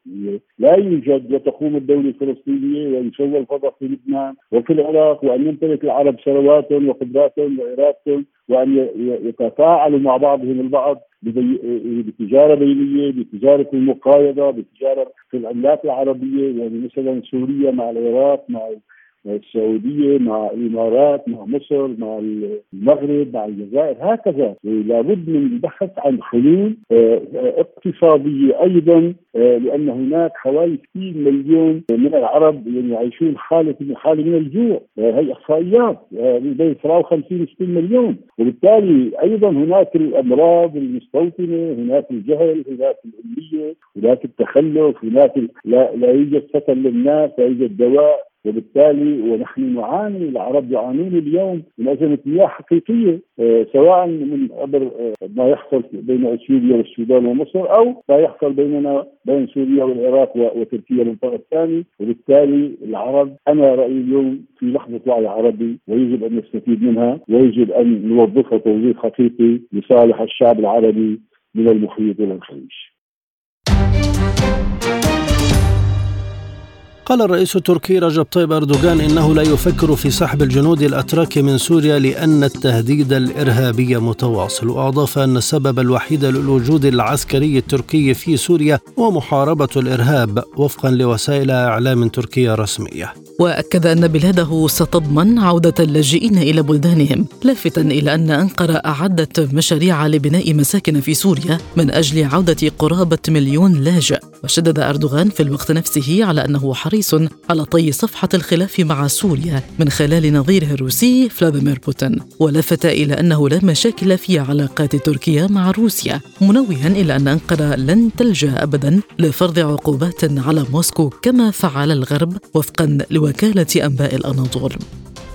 لا يوجد وتقوم الدولة الفلسطينية ويسوى الفضاء في لبنان وفي العراق وأن يمتلك العرب ثرواتهم وقدراتهم وارادتهم وأن يتفاعلوا مع بعضهم البعض بتجارة بينية بتجارة المقايضة بتجارة في العملات العربية يعني مثلا سوريا مع العراق مع السعودية مع الإمارات مع مصر مع المغرب مع الجزائر هكذا. لابد من البحث عن حلول آه، اقتصادية أيضا آه، لأن هناك حوالي 60 مليون من العرب يعني يعيشون حاله حالة من الجوع. آه، هي إحصائيات بين 57 و 60 مليون. وبالتالي أيضا هناك الأمراض المستوطنة هناك الجهل هناك الاميه هناك التخلف هناك لا, لا يوجد سكن للناس لا يوجد دواء. وبالتالي ونحن نعاني العرب يعانون اليوم من أزمة مياه حقيقية آه، سواء من عبر آه، ما يحصل بين اثيوبيا والسودان ومصر أو ما يحصل بيننا بين سوريا والعراق وتركيا من طرف ثاني وبالتالي العرب أنا رأيي اليوم في لحظة وعي عربي ويجب أن نستفيد منها ويجب أن نوظفها توظيف حقيقي لصالح الشعب العربي من المحيط إلى الخليج. قال الرئيس التركي رجب طيب أردوغان إنه لا يفكر في سحب الجنود الأتراك من سوريا لأن التهديد الإرهابي متواصل. وأضاف أن السبب الوحيد للوجود العسكري التركي في سوريا هو محاربة الإرهاب وفقا لوسائل إعلام تركية رسمية. وأكد أن بلاده ستضمن عودة اللاجئين إلى بلدانهم لافتا إلى أن أنقرة أعدت مشاريع لبناء مساكن في سوريا من أجل عودة قرابة مليون لاجئ. وشدد أردوغان في الوقت نفسه على أنه حريص على طي صفحة الخلاف مع سوريا من خلال نظيره الروسي فلاديمير بوتين ولفت إلى أنه لا مشاكل في علاقات تركيا مع روسيا منوها إلى أن أنقرة لن تلجأ ابدا لفرض عقوبات على موسكو كما فعل الغرب وفقا لو وكالة أنباء الأناضول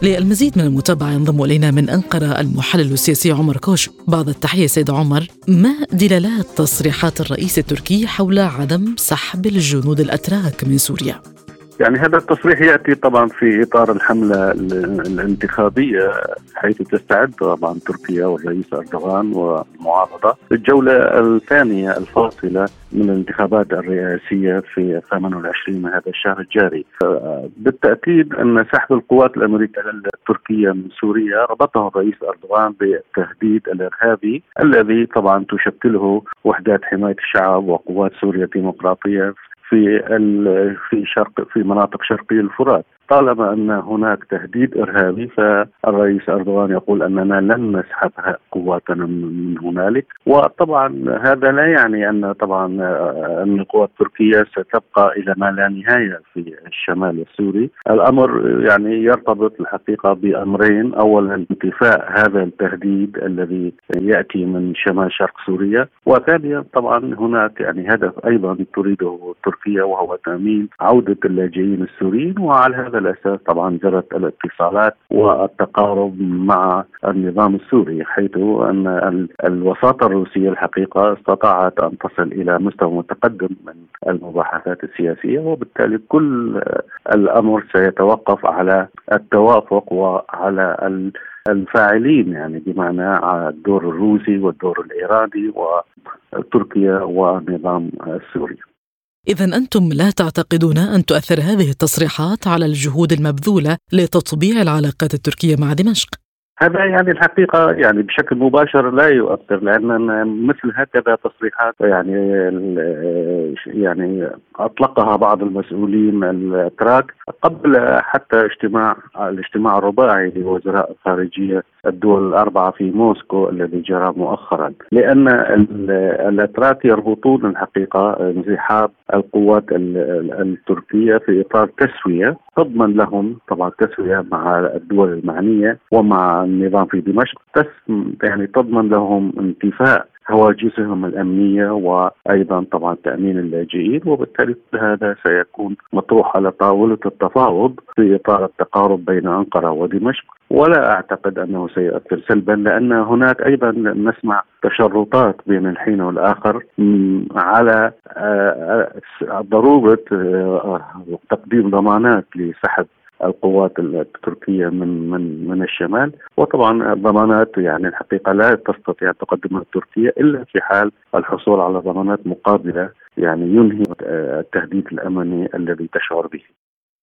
للمزيد من المتابعة ينضم إلينا من أنقرة المحلل السياسي عمر كوش بعد التحية سيد عمر ما دلالات تصريحات الرئيس التركي حول عدم سحب الجنود الأتراك من سوريا؟ يعني هذا التصريح يأتي طبعا في إطار الحملة الانتخابية حيث تستعد طبعا تركيا والرئيس أردوغان والمعارضة للجولة الثانية الفاصلة من الانتخابات الرئاسية في 28 من هذا الشهر الجاري. بالتأكيد أن سحب القوات الأمريكية التركية من سوريا ربطه الرئيس أردوغان بالتهديد الإرهابي الذي طبعا تشكله وحدات حماية الشعب وقوات سوريا الديمقراطية في في شرق في مناطق شرقي الفرات. طالما أن هناك تهديد إرهابي فالرئيس أردوغان يقول أننا لن نسحب قواتنا من هنالك. وطبعا هذا لا يعني أن طبعا أن القوات التركيه ستبقى إلى ما لا نهاية في الشمال السوري. الأمر يعني يرتبط الحقيقة بأمرين. اولا انتفاء هذا التهديد الذي يأتي من شمال شرق سوريا. وثانيا طبعا هناك يعني هدف أيضا تريده تركيا وهو تأمين عودة اللاجئين السوريين. وعلى هذا هذا الاساس طبعا جرت الاتصالات والتقارب مع النظام السوري حيث أن الوساطة الروسية الحقيقة استطاعت أن تصل إلى مستوى متقدم من المباحثات السياسية وبالتالي كل الأمر سيتوقف على التوافق وعلى الفاعلين يعني بمعنى الدور الروسي والدور الإيراني وتركيا والنظام السوري. إذا أنتم لا تعتقدون أن تؤثر هذه التصريحات على الجهود المبذولة لتطبيع العلاقات التركية مع دمشق؟ هذا يعني الحقيقة يعني بشكل مباشر لا يؤثر لأن مثل هكذا تصريحات يعني يعني أطلقها بعض المسؤولين الأتراك قبل حتى اجتماع الاجتماع الرباعي لوزراء الخارجية الدول الأربعة في موسكو الذي جرى مؤخرا. لأن الأتراك يربطون الحقيقة انسحاب القوات التركية في إطار تسوية تضمن لهم طبعا تسوية مع الدول المعنية ومع النظام في دمشق يعني تضمن لهم انتفاء هواجسهم الأمنية وأيضا طبعا تأمين اللاجئين وبالتالي هذا سيكون مطروح على طاولة التفاوض في إطار التقارب بين أنقرة ودمشق. ولا أعتقد أنه سيؤثر سلبا لأن هناك أيضا نسمع تشرطات بين الحين والآخر على آه، آه، ضرورة آه، تقديم ضمانات لسحب القوات التركية من من من الشمال وطبعا الضمانات يعني الحقيقة لا تستطيع تقدمها تركيا إلا في حال الحصول على ضمانات مقابلة يعني ينهي التهديد الأمني الذي تشعر به.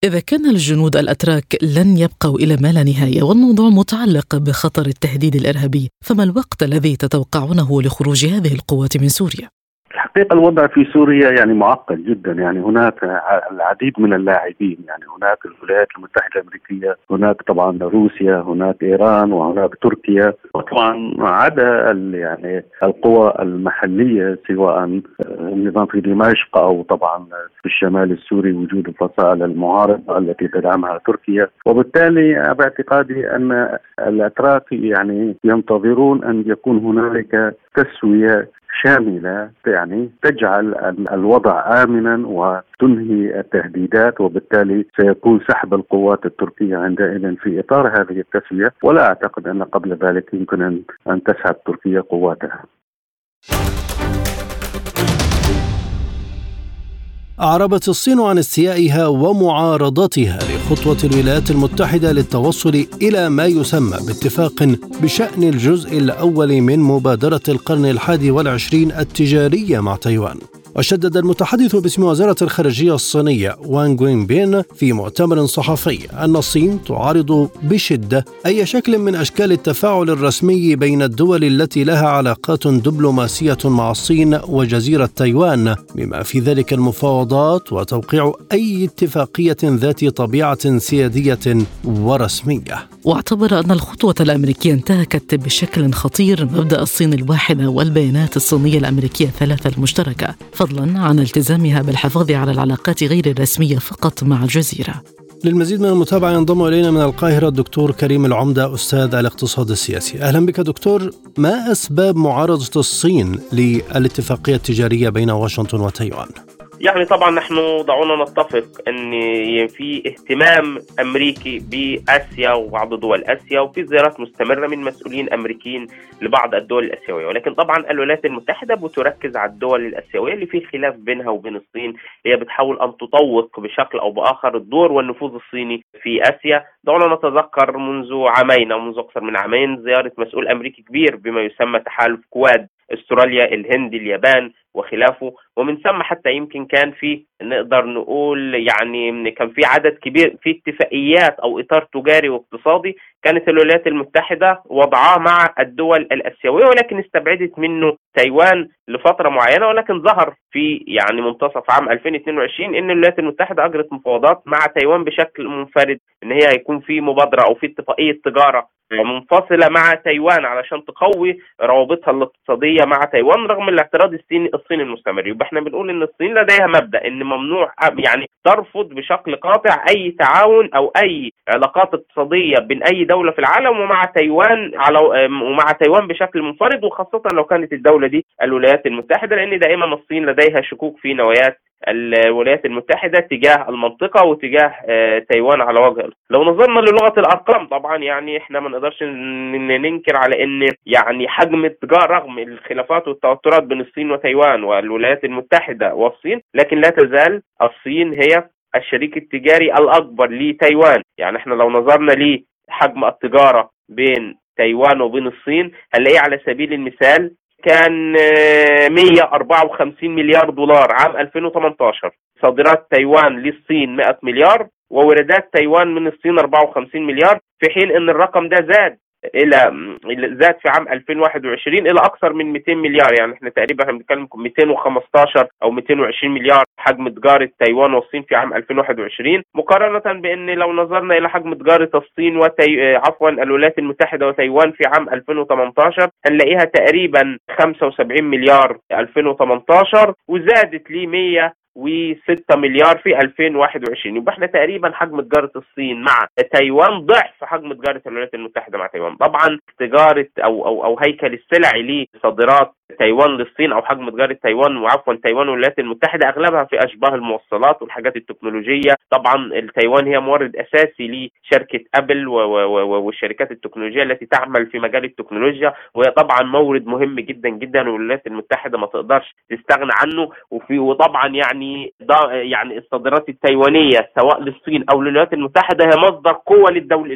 إذا كان الجنود الأتراك لن يبقوا إلى ما لا نهاية والموضوع متعلق بخطر التهديد الإرهابي فما الوقت الذي تتوقعونه لخروج هذه القوات من سوريا؟ الحقيقة الوضع في سوريا يعني معقد جدا. يعني هناك العديد من اللاعبين يعني هناك الولايات المتحدة الأمريكية هناك طبعا روسيا هناك إيران وهناك تركيا. وطبعا عدا يعني القوى المحلية سواء النظام في دمشق أو طبعا في الشمال السوري وجود الفصائل المعارضة التي تدعمها تركيا. وبالتالي باعتقادي أن الأتراك يعني ينتظرون أن يكون هنالك تسوية شاملة يعني تجعل الوضع امنا وتنهي التهديدات وبالتالي سيكون سحب القوات التركية عندئذ في إطار هذه التسويه ولا أعتقد أن قبل ذلك يمكن أن تسحب تركيا قواتها. أعربت الصين عن استيائها ومعارضتها لخطوة الولايات المتحدة للتوصل إلى ما يسمى باتفاق بشأن الجزء الأول من مبادرة القرن الحادي والعشرين التجارية مع تايوان. وشدد المتحدث باسم وزارة الخارجية الصينية وانغ بين في مؤتمر صحفي أن الصين تعارض بشدة أي شكل من أشكال التفاعل الرسمي بين الدول التي لها علاقات دبلوماسية مع الصين وجزيرة تايوان بما في ذلك المفاوضات وتوقيع أي اتفاقية ذات طبيعة سيادية ورسمية. واعتبر أن الخطوة الأمريكية انتهكت بشكل خطير مبدأ الصين الواحدة والبيانات الصينية الأمريكية الثلاثة المشتركة. فضلا عن التزامها بالحفاظ على العلاقات غير الرسمية فقط مع الجزيرة. للمزيد من المتابعة ينضم إلينا من القاهرة الدكتور كريم العمدة أستاذ الاقتصاد السياسي. أهلا بك دكتور. ما أسباب معارضة الصين للاتفاقية التجارية بين واشنطن وتايوان؟ يعني طبعا نحن دعونا نتفق إن في اهتمام أمريكي بآسيا وبعض دول آسيا وفي زيارات مستمرة من مسؤولين أمريكيين لبعض الدول الآسيوية. ولكن طبعا الولايات المتحدة بتركز على الدول الآسيوية اللي في خلاف بينها وبين الصين. هي بتحاول أن تطوق بشكل أو بآخر الدور والنفوذ الصيني في آسيا. دعونا نتذكر منذ عامين أو منذ أكثر من عامين زيارة مسؤول أمريكي كبير بما يسمى تحالف كواد أستراليا الهند اليابان. وخلافه. ومن ثم حتى يمكن كان في نقدر نقول يعني كان في عدد كبير في اتفاقيات أو إطار تجاري واقتصادي كانت الولايات المتحدة وضعاه مع الدول الآسيوية ولكن استبعدت منه تايوان لفترة معينة ولكن ظهر في يعني منتصف عام 2022 إن الولايات المتحدة أجرت مفاوضات مع تايوان بشكل منفرد إن هي هيكون في مبادرة أو في اتفاقية تجارة منفصله مع تايوان علشان تقوي روابطها الاقتصادية مع تايوان رغم الاعتراض الصيني الصيني المستمر. يبقى إحنا بنقول إن الصين لديها مبدأ إن ممنوع يعني ترفض بشكل قاطع أي تعاون أو أي علاقات اقتصادية بين أي دولة في العالم ومع تايوان على ومع تايوان بشكل منفرد وخاصة لو كانت الدولة دي الولايات المتحدة لأن دائما الصين لديها شكوك في نوايات الولايات المتحدة تجاه المنطقة وتجاه آه، تايوان على وجه لو نظرنا للغة الأرقام طبعا يعني إحنا ما نقدرش ننكر على إن يعني حجم التجاره رغم الخلافات والتوترات بين الصين وتايوان والولايات المتحدة والصين لكن لا تزال الصين هي الشريك التجاري الأكبر لتايوان. يعني إحنا لو نظرنا لحجم التجارة بين تايوان وبين الصين هنلاقيه على سبيل المثال كان 154 آه، مليار دولار عام 2018 صادرات تايوان للصين 100 مليار وواردات تايوان من الصين 54 مليار في حين إن الرقم ده زاد. إلى زاد في عام 2021 إلى أكثر من 200 مليار. يعني إحنا تقريبا بنتكلم 215 أو 220 مليار حجم تجارة تايوان والصين في عام 2021 مقارنة بإن لو نظرنا إلى حجم تجارة الصين وتي... عفوا الولايات المتحدة وتايوان في عام 2018 هنلاقيها تقريبا 75 مليار 2018 وزادت ل 100 و6 مليار في 2021 يبقى إحنا تقريبا حجم تجارة الصين مع تايوان ضعف حجم تجارة الولايات المتحدة مع تايوان. طبعا تجارة أو أو أو هيكل السلعي لصادرات تايوان للصين أو حجم تجارة تايوان وعفوا تايوان والولايات المتحدة أغلبها في أشباه الموصلات والحاجات التكنولوجية. طبعا تايوان هي مورد أساسي لشركة أبل والشركات التكنولوجية التي تعمل في مجال التكنولوجيا. وهي طبعا مورد مهم جدا جدا والولايات المتحدة ما تقدرش تستغنى عنه. وفي وطبعا يعني يعني الصادرات التايوانية سواء للصين أو للولايات المتحدة هي مصدر قوة للدول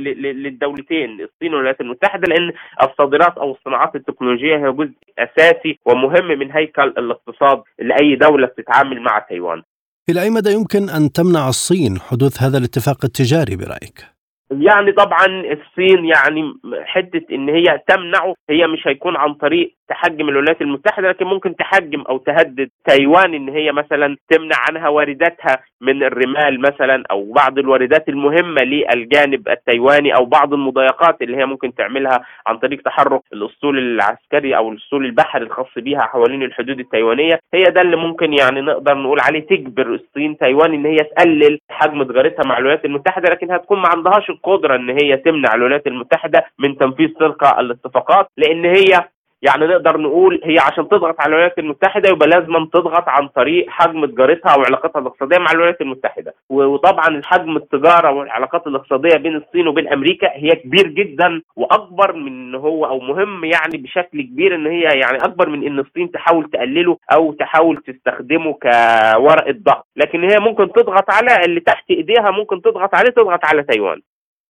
للدولتين الصين والولايات المتحدة لأن الصادرات أو الصناعات التكنولوجية هي جزء أساسي ومهم من هيكل الاقتصاد لاي دولة بتتعامل مع تايوان. إلى أي مدى يمكن أن تمنع الصين حدوث هذا الاتفاق التجاري برأيك؟ يعني طبعا الصين يعني حتة إن هي تمنعه هي مش هيكون عن طريق تحجم الولايات المتحدة لكن ممكن تحجم أو تهدد تايوان إن هي مثلا تمنع عنها وارداتها من الرمال مثلا أو بعض الواردات المهمة للجانب التايواني أو بعض المضايقات اللي هي ممكن تعملها عن طريق تحرك الأسطول العسكري أو الأسطول البحري الخاص بيها حوالين الحدود التايوانية. هي ده اللي ممكن يعني نقدر نقول عليه تجبر الصين تايوان إن هي تقلل حجم تجارتها مع الولايات المتحدة لكن هتكون ما عندهاش القدرة إن هي تمنع الولايات المتحدة من تنفيذ تلك الاتفاقات لأن هي يعني نقدر نقول هي عشان تضغط على الولايات المتحدة يبقى لازم تضغط عن طريق حجم تجارتها أو علاقاتها الاقتصادية مع الولايات المتحدة. وطبعا حجم التجارة والعلاقات الاقتصادية بين الصين وبين أمريكا هي كبير جدا وأكبر من إن هو أو مهم يعني بشكل كبير إن هي يعني أكبر من إن الصين تحاول تقلله أو تحاول تستخدمه كورقه ضغط لكن هي ممكن تضغط على اللي تحت إيديها ممكن تضغط عليه تضغط على تايوان.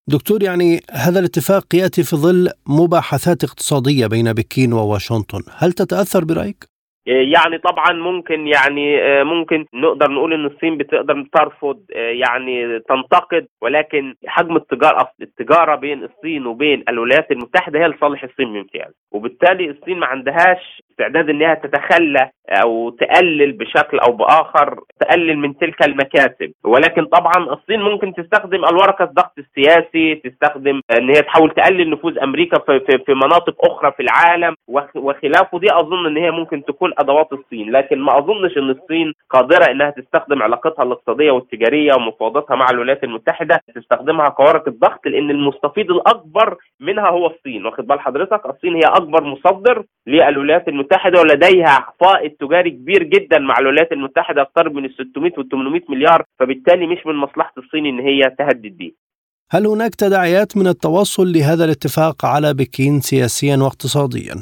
دكتور يعني هذا الاتفاق يأتي في ظل مباحثات اقتصادية بين بكين وواشنطن، هل تتأثر برأيك؟ يعني طبعا ممكن يعني ممكن نقدر نقول إن الصين بتقدر ترفض يعني تنتقد ولكن حجم التجاره التجارة بين الصين وبين الولايات المتحدة هي لصالح الصين بامتياز وبالتالي الصين ما عندهاش استعداد إنها تتخلى أو تقلل بشكل أو بآخر تقلل من تلك المكاسب. ولكن طبعا الصين ممكن تستخدم الورقة الضغط السياسي تستخدم إن هي تحاول تقلل نفوذ أمريكا في, في, في مناطق أخرى في العالم. وخلافه دي أظن إن هي ممكن تكون أدوات الصين. لكن ما أظنش إن الصين قادرة إنها تستخدم علاقتها الاقتصادية والتجارية ومفاوضاتها مع الولايات المتحدة تستخدمها كورقة ضغط لأن المستفيد الأكبر منها هو الصين. واخد بال حضرتك؟ الصين هي أكبر مصدر للولايات المتحدة. ولديها فائض تجاري كبير جدا مع الولايات المتحدة يقترب من ال 600 وال 800 مليار فبالتالي مش من مصلحة الصين إن هي تهدد دي هل هناك تداعيات من التوصل لهذا الاتفاق على بكين سياسيا واقتصاديا؟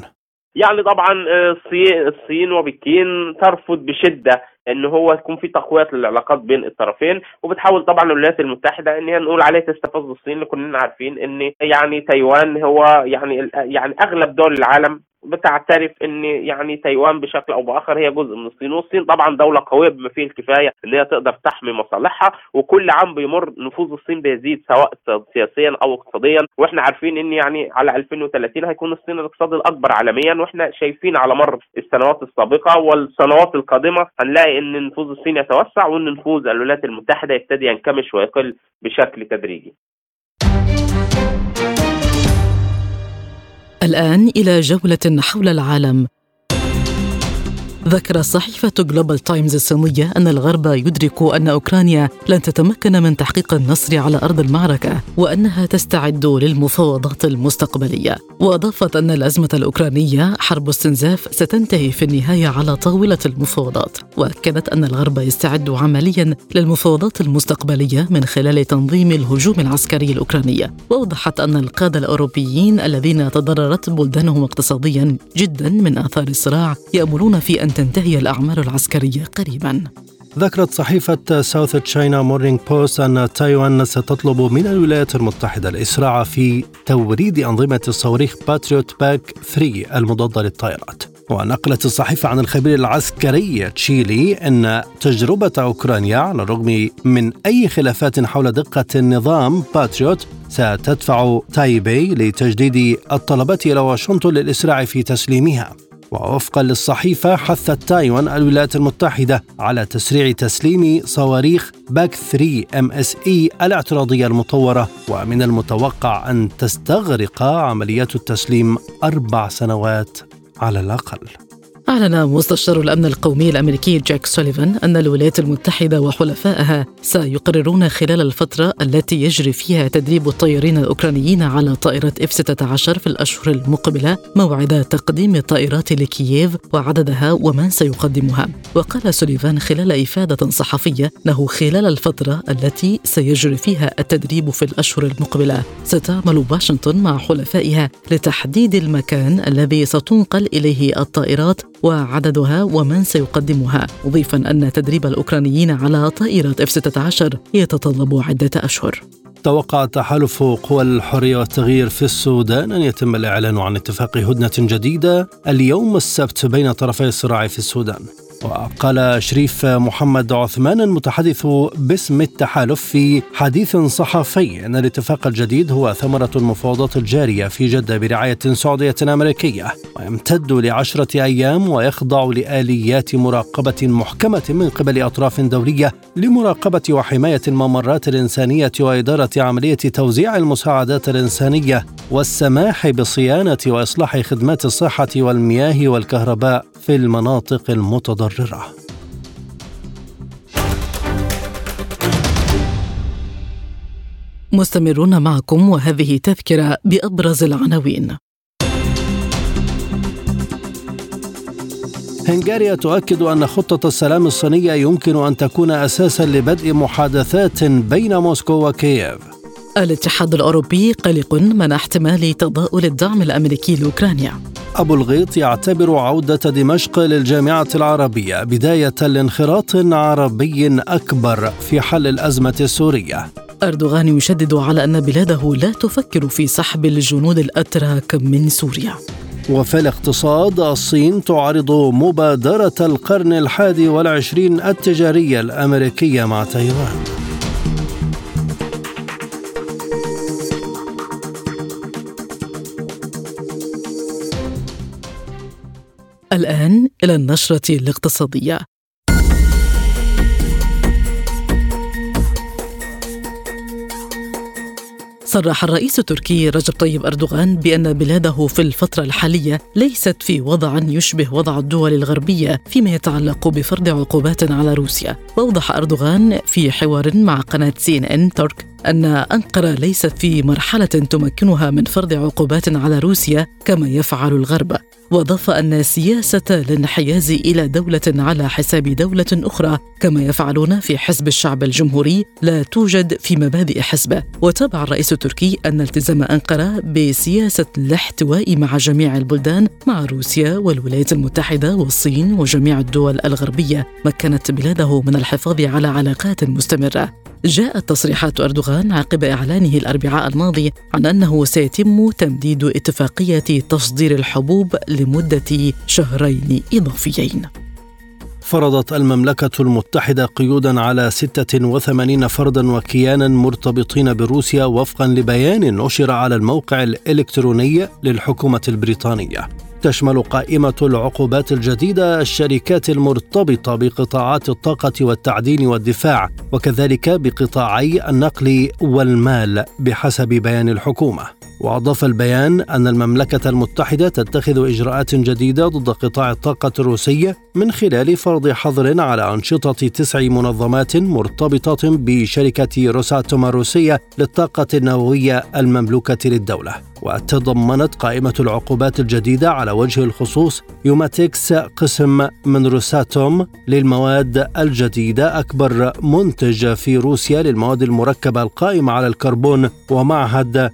يعني طبعا الصين الصين وبكين ترفض بشدة إن هو يكون في تقويه للعلاقات بين الطرفين وبتحاول طبعا الولايات المتحدة إن هي نقول عليه تستفز الصين اللي كلنا عارفين إن يعني تايوان هو يعني يعني أغلب دول العالم بتعترف إن يعني تايوان بشكل أو بآخر هي جزء من الصين والصين طبعا دولة قوية بما فيه الكفاية ان هي تقدر تحمي مصالحها وكل عام بيمر نفوذ الصين بيزيد سواء سياسيا أو اقتصاديا وإحنا عارفين إن يعني على 2030 هيكون الصين الاقتصاد الأكبر عالميا وإحنا شايفين على مر السنوات السابقة والسنوات القادمة هنلاقي إن نفوذ الصين يتوسع وإن نفوذ الولايات المتحدة يبتدي ينكمش ويقل بشكل تدريجي. الآن إلى جولة حول العالم. ذكر صحيفة جلوبال تايمز الصينية أن الغرب يدرك أن أوكرانيا لن تتمكن من تحقيق النصر على أرض المعركة وأنها تستعد للمفاوضات المستقبلية. وأضافت أن الأزمة الأوكرانية حرب استنزاف ستنتهي في النهاية على طاولة المفاوضات. وأكدت أن الغرب يستعد عمليا للمفاوضات المستقبلية من خلال تنظيم الهجوم العسكري الأوكراني وأوضحت أن القادة الأوروبيين الذين تضررت بلدانهم اقتصاديا جدا من آثار الصراع يأملون في أن تنتهي الأعمال العسكرية قريبا. ذكرت صحيفة ساوث تشاينا مورنينغ بوست أن تايوان ستطلب من الولايات المتحدة الإسراع في توريد أنظمة الصواريخ باتريوت باك 3 المضادة للطائرات. ونقلت الصحيفة عن الخبير العسكري تشيلي أن تجربة أوكرانيا على الرغم من أي خلافات حول دقة النظام باتريوت ستدفع تايبي لتجديد الطلبات إلى واشنطن للإسراع في تسليمها. ووفقا للصحيفة حثت تايوان الولايات المتحدة على تسريع تسليم صواريخ باك 3 ام اس اي الاعتراضية المطورة. ومن المتوقع أن تستغرق عمليات التسليم أربع سنوات على الأقل. أعلن مستشار الأمن القومي الأمريكي جاك سوليفان أن الولايات المتحدة وحلفائها سيقررون خلال الفترة التي يجري فيها تدريب الطيارين الأوكرانيين على طائرات إف 16 في الأشهر المقبلة موعد تقديم الطائرات لكييف وعددها ومن سيقدمها. وقال سوليفان خلال إفادة صحفية أنه خلال الفترة التي سيجري فيها التدريب في الأشهر المقبلة ستعمل واشنطن مع حلفائها لتحديد المكان الذي ستنقل إليه الطائرات وعددها ومن سيقدمها. مضيفا أن تدريب الأوكرانيين على طائرة اف 16 يتطلب عدة أشهر. توقع تحالف قوى الحرية والتغيير في السودان أن يتم الإعلان عن اتفاق هدنة جديدة اليوم السبت بين طرفي الصراع في السودان. وقال شريف محمد عثمان المتحدث باسم التحالف في حديث صحفي أن الاتفاق الجديد هو ثمرة المفاوضات الجارية في جدة برعاية سعودية أمريكية ويمتد لعشرة أيام ويخضع لآليات مراقبة محكمة من قبل أطراف دولية لمراقبة وحماية الممرات الإنسانية وإدارة عملية توزيع المساعدات الإنسانية والسماح بصيانة وإصلاح خدمات الصحة والمياه والكهرباء. في المناطق المتضررة. مستمرون معكم وهذه تذكرة بأبرز العناوين. هنغاريا تؤكد أن خطة السلام الصينية يمكن أن تكون أساسا لبدء محادثات بين موسكو وكييف. الاتحاد الأوروبي قلق من احتمال تضاؤل الدعم الأمريكي لأوكرانيا. أبو الغيط يعتبر عودة دمشق للجامعة العربية بداية لانخراط عربي أكبر في حل الأزمة السورية. أردوغان يشدد على أن بلاده لا تفكر في سحب الجنود الأتراك من سوريا. وفي الاقتصاد الصين تعرض مبادرة القرن الحادي والعشرين التجارية الأمريكية مع تايوان. الآن إلى النشرة الاقتصادية. صرح الرئيس التركي رجب طيب أردوغان بأن بلاده في الفترة الحالية ليست في وضع يشبه وضع الدول الغربية فيما يتعلق بفرض عقوبات على روسيا. وأوضح أردوغان في حوار مع قناة سي إن إن ترك. أن أنقرة ليست في مرحلة تمكنها من فرض عقوبات على روسيا كما يفعل الغرب. وأضاف أن سياسة الانحياز إلى دولة على حساب دولة أخرى كما يفعلون في حزب الشعب الجمهوري لا توجد في مبادئ حزبه وتابع الرئيس التركي أن التزام أنقرة بسياسة الاحتواء مع جميع البلدان مع روسيا والولايات المتحدة والصين وجميع الدول الغربية مكنت بلاده من الحفاظ على علاقات مستمرة. جاءت تصريحات اردوغان عقب إعلانه الأربعاء الماضي عن أنه سيتم تمديد اتفاقية تصدير الحبوب لمدة شهرين إضافيين. فرضت المملكة المتحدة قيودا على 86 فردا وكيانا مرتبطين بروسيا وفقا لبيان نشر على الموقع الإلكتروني للحكومة البريطانية. تشمل قائمة العقوبات الجديدة الشركات المرتبطة بقطاعات الطاقة والتعدين والدفاع وكذلك بقطاعي النقل والمال بحسب بيان الحكومة. وأضاف البيان أن المملكة المتحدة تتخذ إجراءات جديدة ضد قطاع الطاقة الروسي من خلال فرض حظر على أنشطة تسع منظمات مرتبطة بشركة روساتوم الروسية للطاقة النووية المملوكة للدولة. وتضمنت قائمة العقوبات الجديدة على وجه الخصوص يوماتيكس قسم من روساتوم للمواد الجديدة أكبر منتج في روسيا للمواد المركبة القائمة على الكربون ومعهد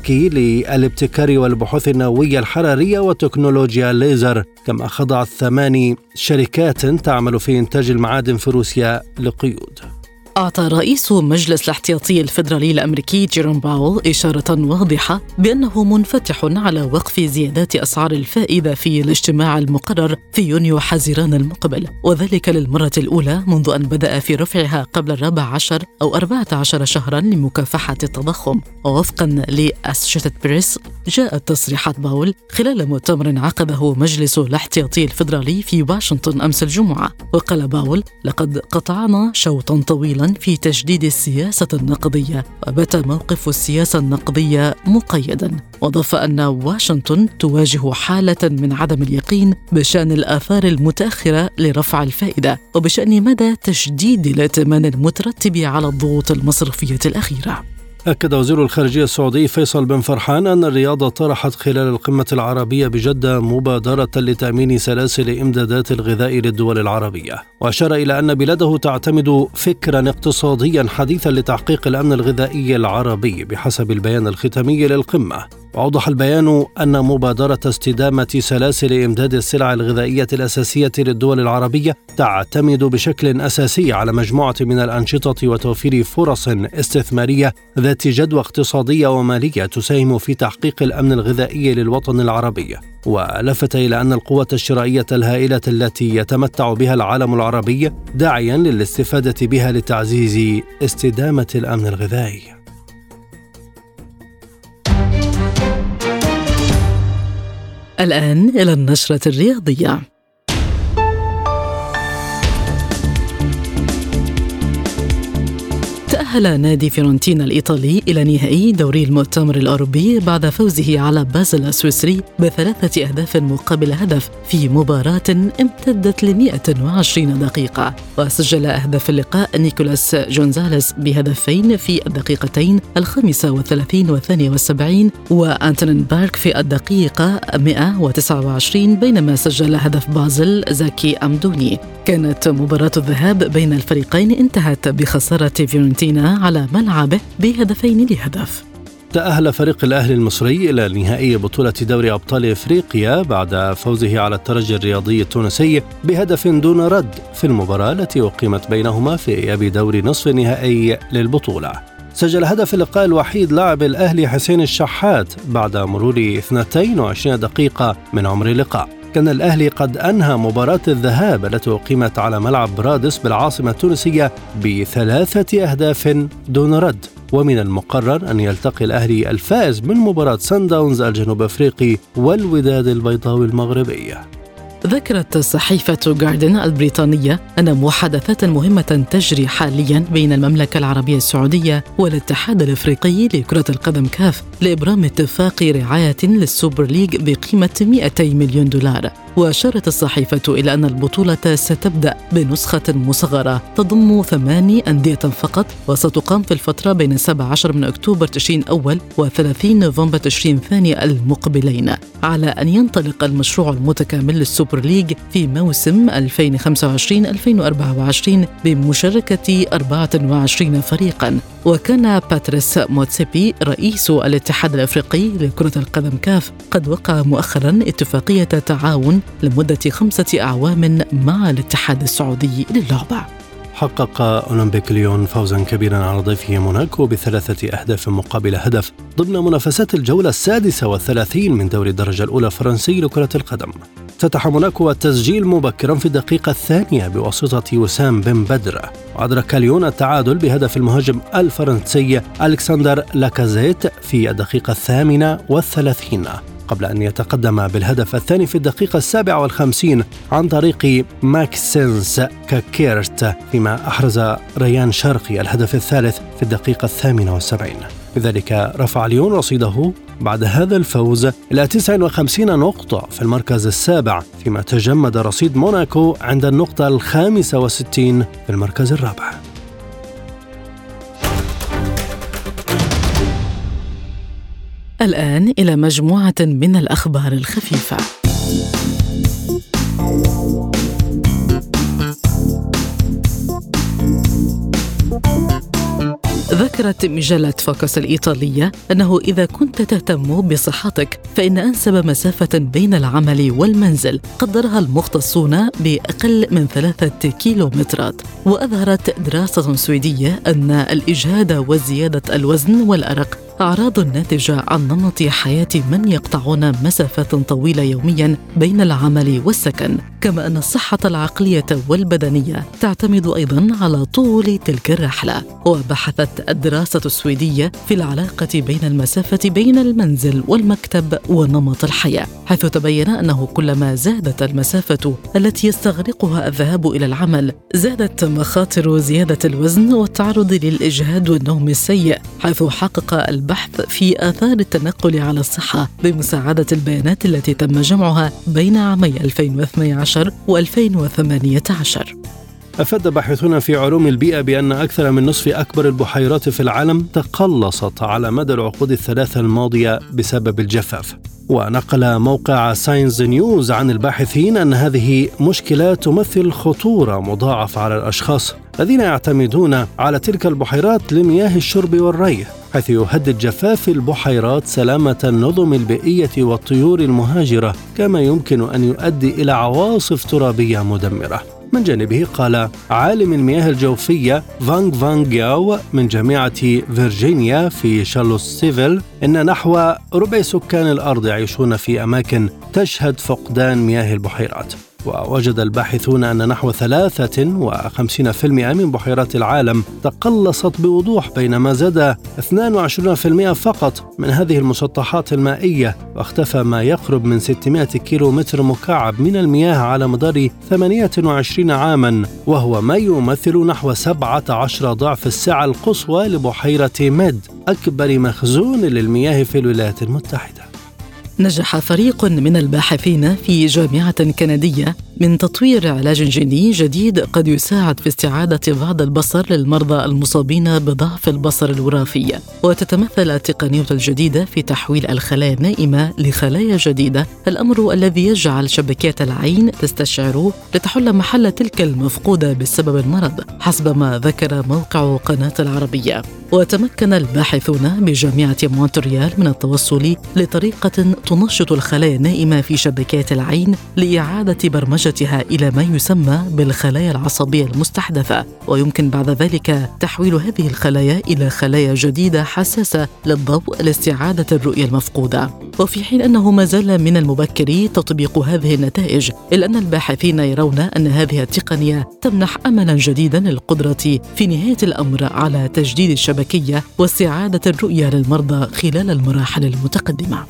ترويتسكي للابتكار والبحوث النووية الحرارية وتكنولوجيا الليزر. كما خضعت ثماني شركات تعمل في إنتاج المعادن في روسيا لقيود. أعطى رئيس مجلس الاحتياطي الفيدرالي الأمريكي جيروم باول إشارة واضحة بأنه منفتح على وقف زيادات أسعار الفائدة في الاجتماع المقرر في يونيو حزيران المقبل وذلك للمرة الأولى منذ أن بدأ في رفعها قبل الرابع عشر أو أربعة عشر شهرا لمكافحة التضخم. ووفقا لأسوشيتد بريس جاءت تصريحات باول خلال مؤتمر عقده مجلس الاحتياطي الفيدرالي في واشنطن أمس الجمعة وقال باول لقد قطعنا شوطا طويلا في تجديد السياسة النقدية وبات موقف السياسة النقدية مقيدا. وضاف أن واشنطن تواجه حالة من عدم اليقين بشأن الآثار المتأخرة لرفع الفائدة وبشأن مدى تشديد الائتمان المترتب على الضغوط المصرفية الأخيرة. أكد وزير الخارجية السعودي فيصل بن فرحان أن الرياض طرحت خلال القمة العربية بجدة مبادرة لتأمين سلاسل إمدادات الغذاء للدول العربية. وأشار إلى أن بلاده تعتمد فكرا اقتصاديا حديثا لتحقيق الأمن الغذائي العربي بحسب البيان الختامي للقمة. وأوضح البيان أن مبادرة استدامة سلاسل إمداد السلع الغذائية الأساسية للدول العربية تعتمد بشكل أساسي على مجموعة من الأنشطة وتوفير فرص استثمارية ذات جدوى اقتصادية ومالية تساهم في تحقيق الأمن الغذائي للوطن العربي. ولفت إلى أن القوة الشرائية الهائلة التي يتمتع بها العالم العربي داعيا للاستفادة بها لتعزيز استدامة الأمن الغذائي. الآن إلى النشرة الرياضية. تأهل نادي فيرونتينا الإيطالي إلى نهائي دوري المؤتمر الأوروبي بعد فوزه على بازل السويسري بثلاثة أهداف مقابل هدف في مباراة امتدت ل 120 دقيقة. وسجل أهداف اللقاء نيكولاس جونزاليس بهدفين في الدقيقتين الخامسة والثلاثين والثانية والسبعين وأنتونين باراك في الدقيقة 129 بينما سجل هدف بازل زاكي أمدوني. كانت مباراة الذهاب بين الفريقين انتهت بخسارة فيورنتينا على ملعبه بهدفين لهدف. تأهل فريق الأهلي المصري إلى نهائي بطولة دوري أبطال إفريقيا بعد فوزه على الترجي الرياضي التونسي بهدف دون رد في المباراة التي أقيمت بينهما في إياب دور نصف النهائي للبطولة. سجل هدف اللقاء الوحيد لاعب الأهلي حسين الشحات بعد مرور 22 دقيقة من عمر اللقاء. كان الأهلي قد أنهى مباراة الذهاب التي أقيمت على ملعب رادس بالعاصمة التونسية بثلاثة أهداف دون رد. ومن المقرر أن يلتقي الأهلي الفائز من مباراة سان داونز الجنوب أفريقي والوداد البيضاوي المغربي ذكرت صحيفة جارديان البريطانية أن محادثات مهمة تجري حاليا بين المملكة العربية السعودية والاتحاد الإفريقي لكرة القدم كاف لإبرام اتفاق رعاية للسوبر ليج بقيمة 200 مليون دولار. وأشارت الصحيفة إلى أن البطولة ستبدأ بنسخة مصغرة تضم ثماني أندية فقط وستقام في الفترة بين 17 من أكتوبر تشرين أول و30 نوفمبر تشرين ثاني المقبلين على أن ينطلق المشروع المتكامل للسوبر ليج في موسم 2025-2024 بمشاركة 24 فريقا. وكان باتريس موتسيبي رئيس الاتحاد الأفريقي لكرة القدم كاف قد وقع مؤخرا اتفاقية تعاون لمدة خمسة أعوام مع الاتحاد السعودي للعبة. حقق أولمبيك ليون فوزا كبيرا على ضيفه موناكو بثلاثة أهداف مقابل هدف ضمن منافسات الجولة السادسة والثلاثين من دوري الدرجة الأولى الفرنسي لكرة القدم. افتتح موناكو التسجيل مبكرا في الدقيقة الثانية بواسطة وسام بن يدر. وأدرك ليون التعادل بهدف المهاجم الفرنسي ألكسندر لاكازيت في الدقيقة الثامنة والثلاثين. قبل أن يتقدم بالهدف الثاني في الدقيقة السابعة والخمسين عن طريق ماكسينس كاكيرت فيما أحرز ريان شرقي الهدف الثالث في الدقيقة الثامنة والسبعين. بذلك رفع ليون رصيده بعد هذا الفوز إلى 59 نقطة في المركز السابع فيما تجمد رصيد موناكو عند النقطة الخامسة وستين في المركز الرابع. الآن إلى مجموعة من الأخبار الخفيفة. ذكر وذكرت مجلة فوكس الإيطالية أنه إذا كنت تهتم بصحتك فإن أنسب مسافة بين العمل والمنزل قدرها المختصون بأقل من ثلاثة كيلومترات. وأظهرت دراسة سويدية أن الإجهاد وزيادة الوزن والأرق أعراض ناتجة عن نمط حياة من يقطعون مسافات طويلة يوميا بين العمل والسكن كما أن الصحة العقلية والبدنية تعتمد أيضا على طول تلك الرحلة. وبحثت الدراسة السويدية في العلاقة بين المسافة بين المنزل والمكتب ونمط الحياة حيث تبين أنه كلما زادت المسافة التي يستغرقها الذهاب إلى العمل زادت مخاطر زيادة الوزن والتعرض للإجهاد والنوم السيء حيث حقق البحث في آثار التنقل على الصحة بمساعدة البيانات التي تم جمعها بين عامي 2012 و2018 أفاد باحثون في علوم البيئة بأن أكثر من نصف أكبر البحيرات في العالم تقلصت على مدى العقود الثلاثة الماضية بسبب الجفاف. ونقل موقع ساينز نيوز عن الباحثين أن هذه مشكلة تمثل خطورة مضاعفة على الأشخاص الذين يعتمدون على تلك البحيرات لمياه الشرب والري حيث يهدد جفاف البحيرات سلامة النظم البيئية والطيور المهاجرة كما يمكن أن يؤدي إلى عواصف ترابية مدمرة. من جانبه قال عالم المياه الجوفية فانغ فانغ ياو من جامعة فيرجينيا في سيفل إن نحو ربع سكان الأرض يعيشون في أماكن تشهد فقدان مياه البحيرات. ووجد الباحثون أن نحو 53% من بحيرات العالم تقلصت بوضوح بينما زاد 22% فقط من هذه المسطحات المائية واختفى ما يقرب من 600 كيلو متر مكعب من المياه على مدار 28 عاما وهو ما يمثل نحو 17 ضعف السعة القصوى لبحيرة ميد أكبر مخزون للمياه في الولايات المتحدة. نجح فريق من الباحثين في جامعة كندية. من تطوير علاج جيني جديد قد يساعد في استعادة بعض البصر للمرضى المصابين بضعف البصر الوراثي. وتتمثل التقنية الجديدة في تحويل الخلايا النائمة لخلايا جديدة. الأمر الذي يجعل شبكية العين تستشعر لتحل محل تلك المفقودة بسبب المرض حسب ما ذكر موقع قناة العربية. وتمكن الباحثون بجامعة مونتريال من التوصل لطريقة تنشط الخلايا النائمة في شبكيات العين لإعادة برمجتها إلى ما يسمى بالخلايا العصبية المستحدثة ويمكن بعد ذلك تحويل هذه الخلايا إلى خلايا جديدة حساسة للضوء لاستعادة الرؤية المفقودة. وفي حين أنه ما زال من المبكر تطبيق هذه النتائج إلا أن الباحثين يرون أن هذه التقنية تمنح أملا جديدا للقدرة في نهاية الأمر على تجديد الشبكية واستعادة الرؤية للمرضى خلال المراحل المتقدمة.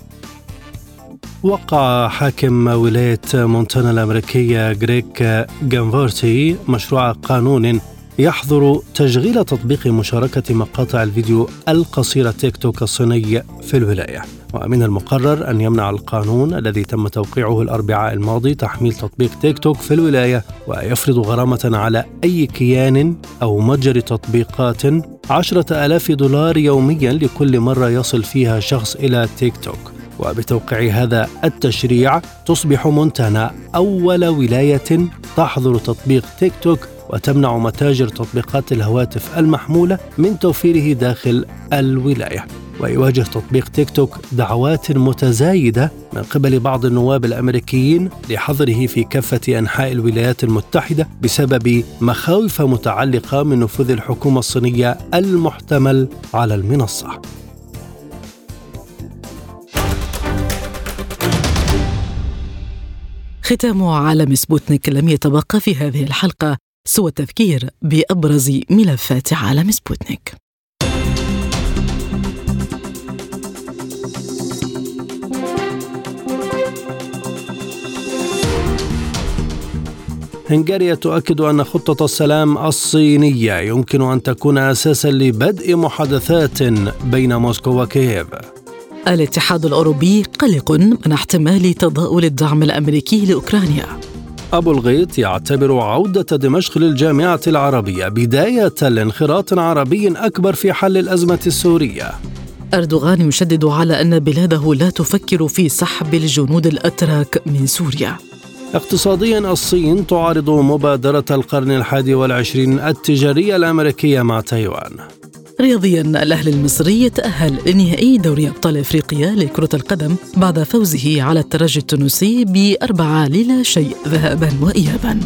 وقع حاكم ولاية مونتانا الأمريكية غريك جانفورتي مشروع قانون يحظر تشغيل تطبيق مشاركة مقاطع الفيديو القصيرة تيك توك الصيني في الولاية. ومن المقرر أن يمنع القانون الذي تم توقيعه الأربعاء الماضي تحميل تطبيق تيك توك في الولاية ويفرض غرامة على أي كيان أو متجر تطبيقات عشرة ألاف دولار يوميا لكل مرة يصل فيها شخص إلى تيك توك. وبتوقيع هذا التشريع تصبح مونتانا أول ولاية تحظر تطبيق تيك توك وتمنع متاجر تطبيقات الهواتف المحمولة من توفيره داخل الولاية. ويواجه تطبيق تيك توك دعوات متزايدة من قبل بعض النواب الأمريكيين لحظره في كافة أنحاء الولايات المتحدة بسبب مخاوف متعلقة من نفوذ الحكومة الصينية المحتمل على المنصة. ختام عالم سبوتنيك لم يتبقى في هذه الحلقة سوى التذكير بأبرز ملفات عالم سبوتنيك. هنغاريا تؤكد أن خطة السلام الصينية يمكن أن تكون أساسا لبدء محادثات بين موسكو وكييف. الاتحاد الأوروبي قلق من احتمال تضاؤل الدعم الأمريكي لأوكرانيا. أبو الغيط يعتبر عودة دمشق للجامعة العربية بداية لانخراط عربي أكبر في حل الأزمة السورية. أردوغان يشدد على أن بلاده لا تفكر في سحب الجنود الأتراك من سوريا. اقتصاديا الصين تعارض مبادرة القرن الحادي والعشرين التجارية الأمريكية مع تايوان. رياضيا الأهلي المصري يتأهل لنهائي دوري أبطال إفريقيا لكرة القدم بعد فوزه على الترجي التونسي بأربعة للا شيء ذهابا وإيابا.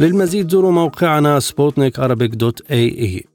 للمزيد زوروا موقعنا سبوتنيك دوت اي اي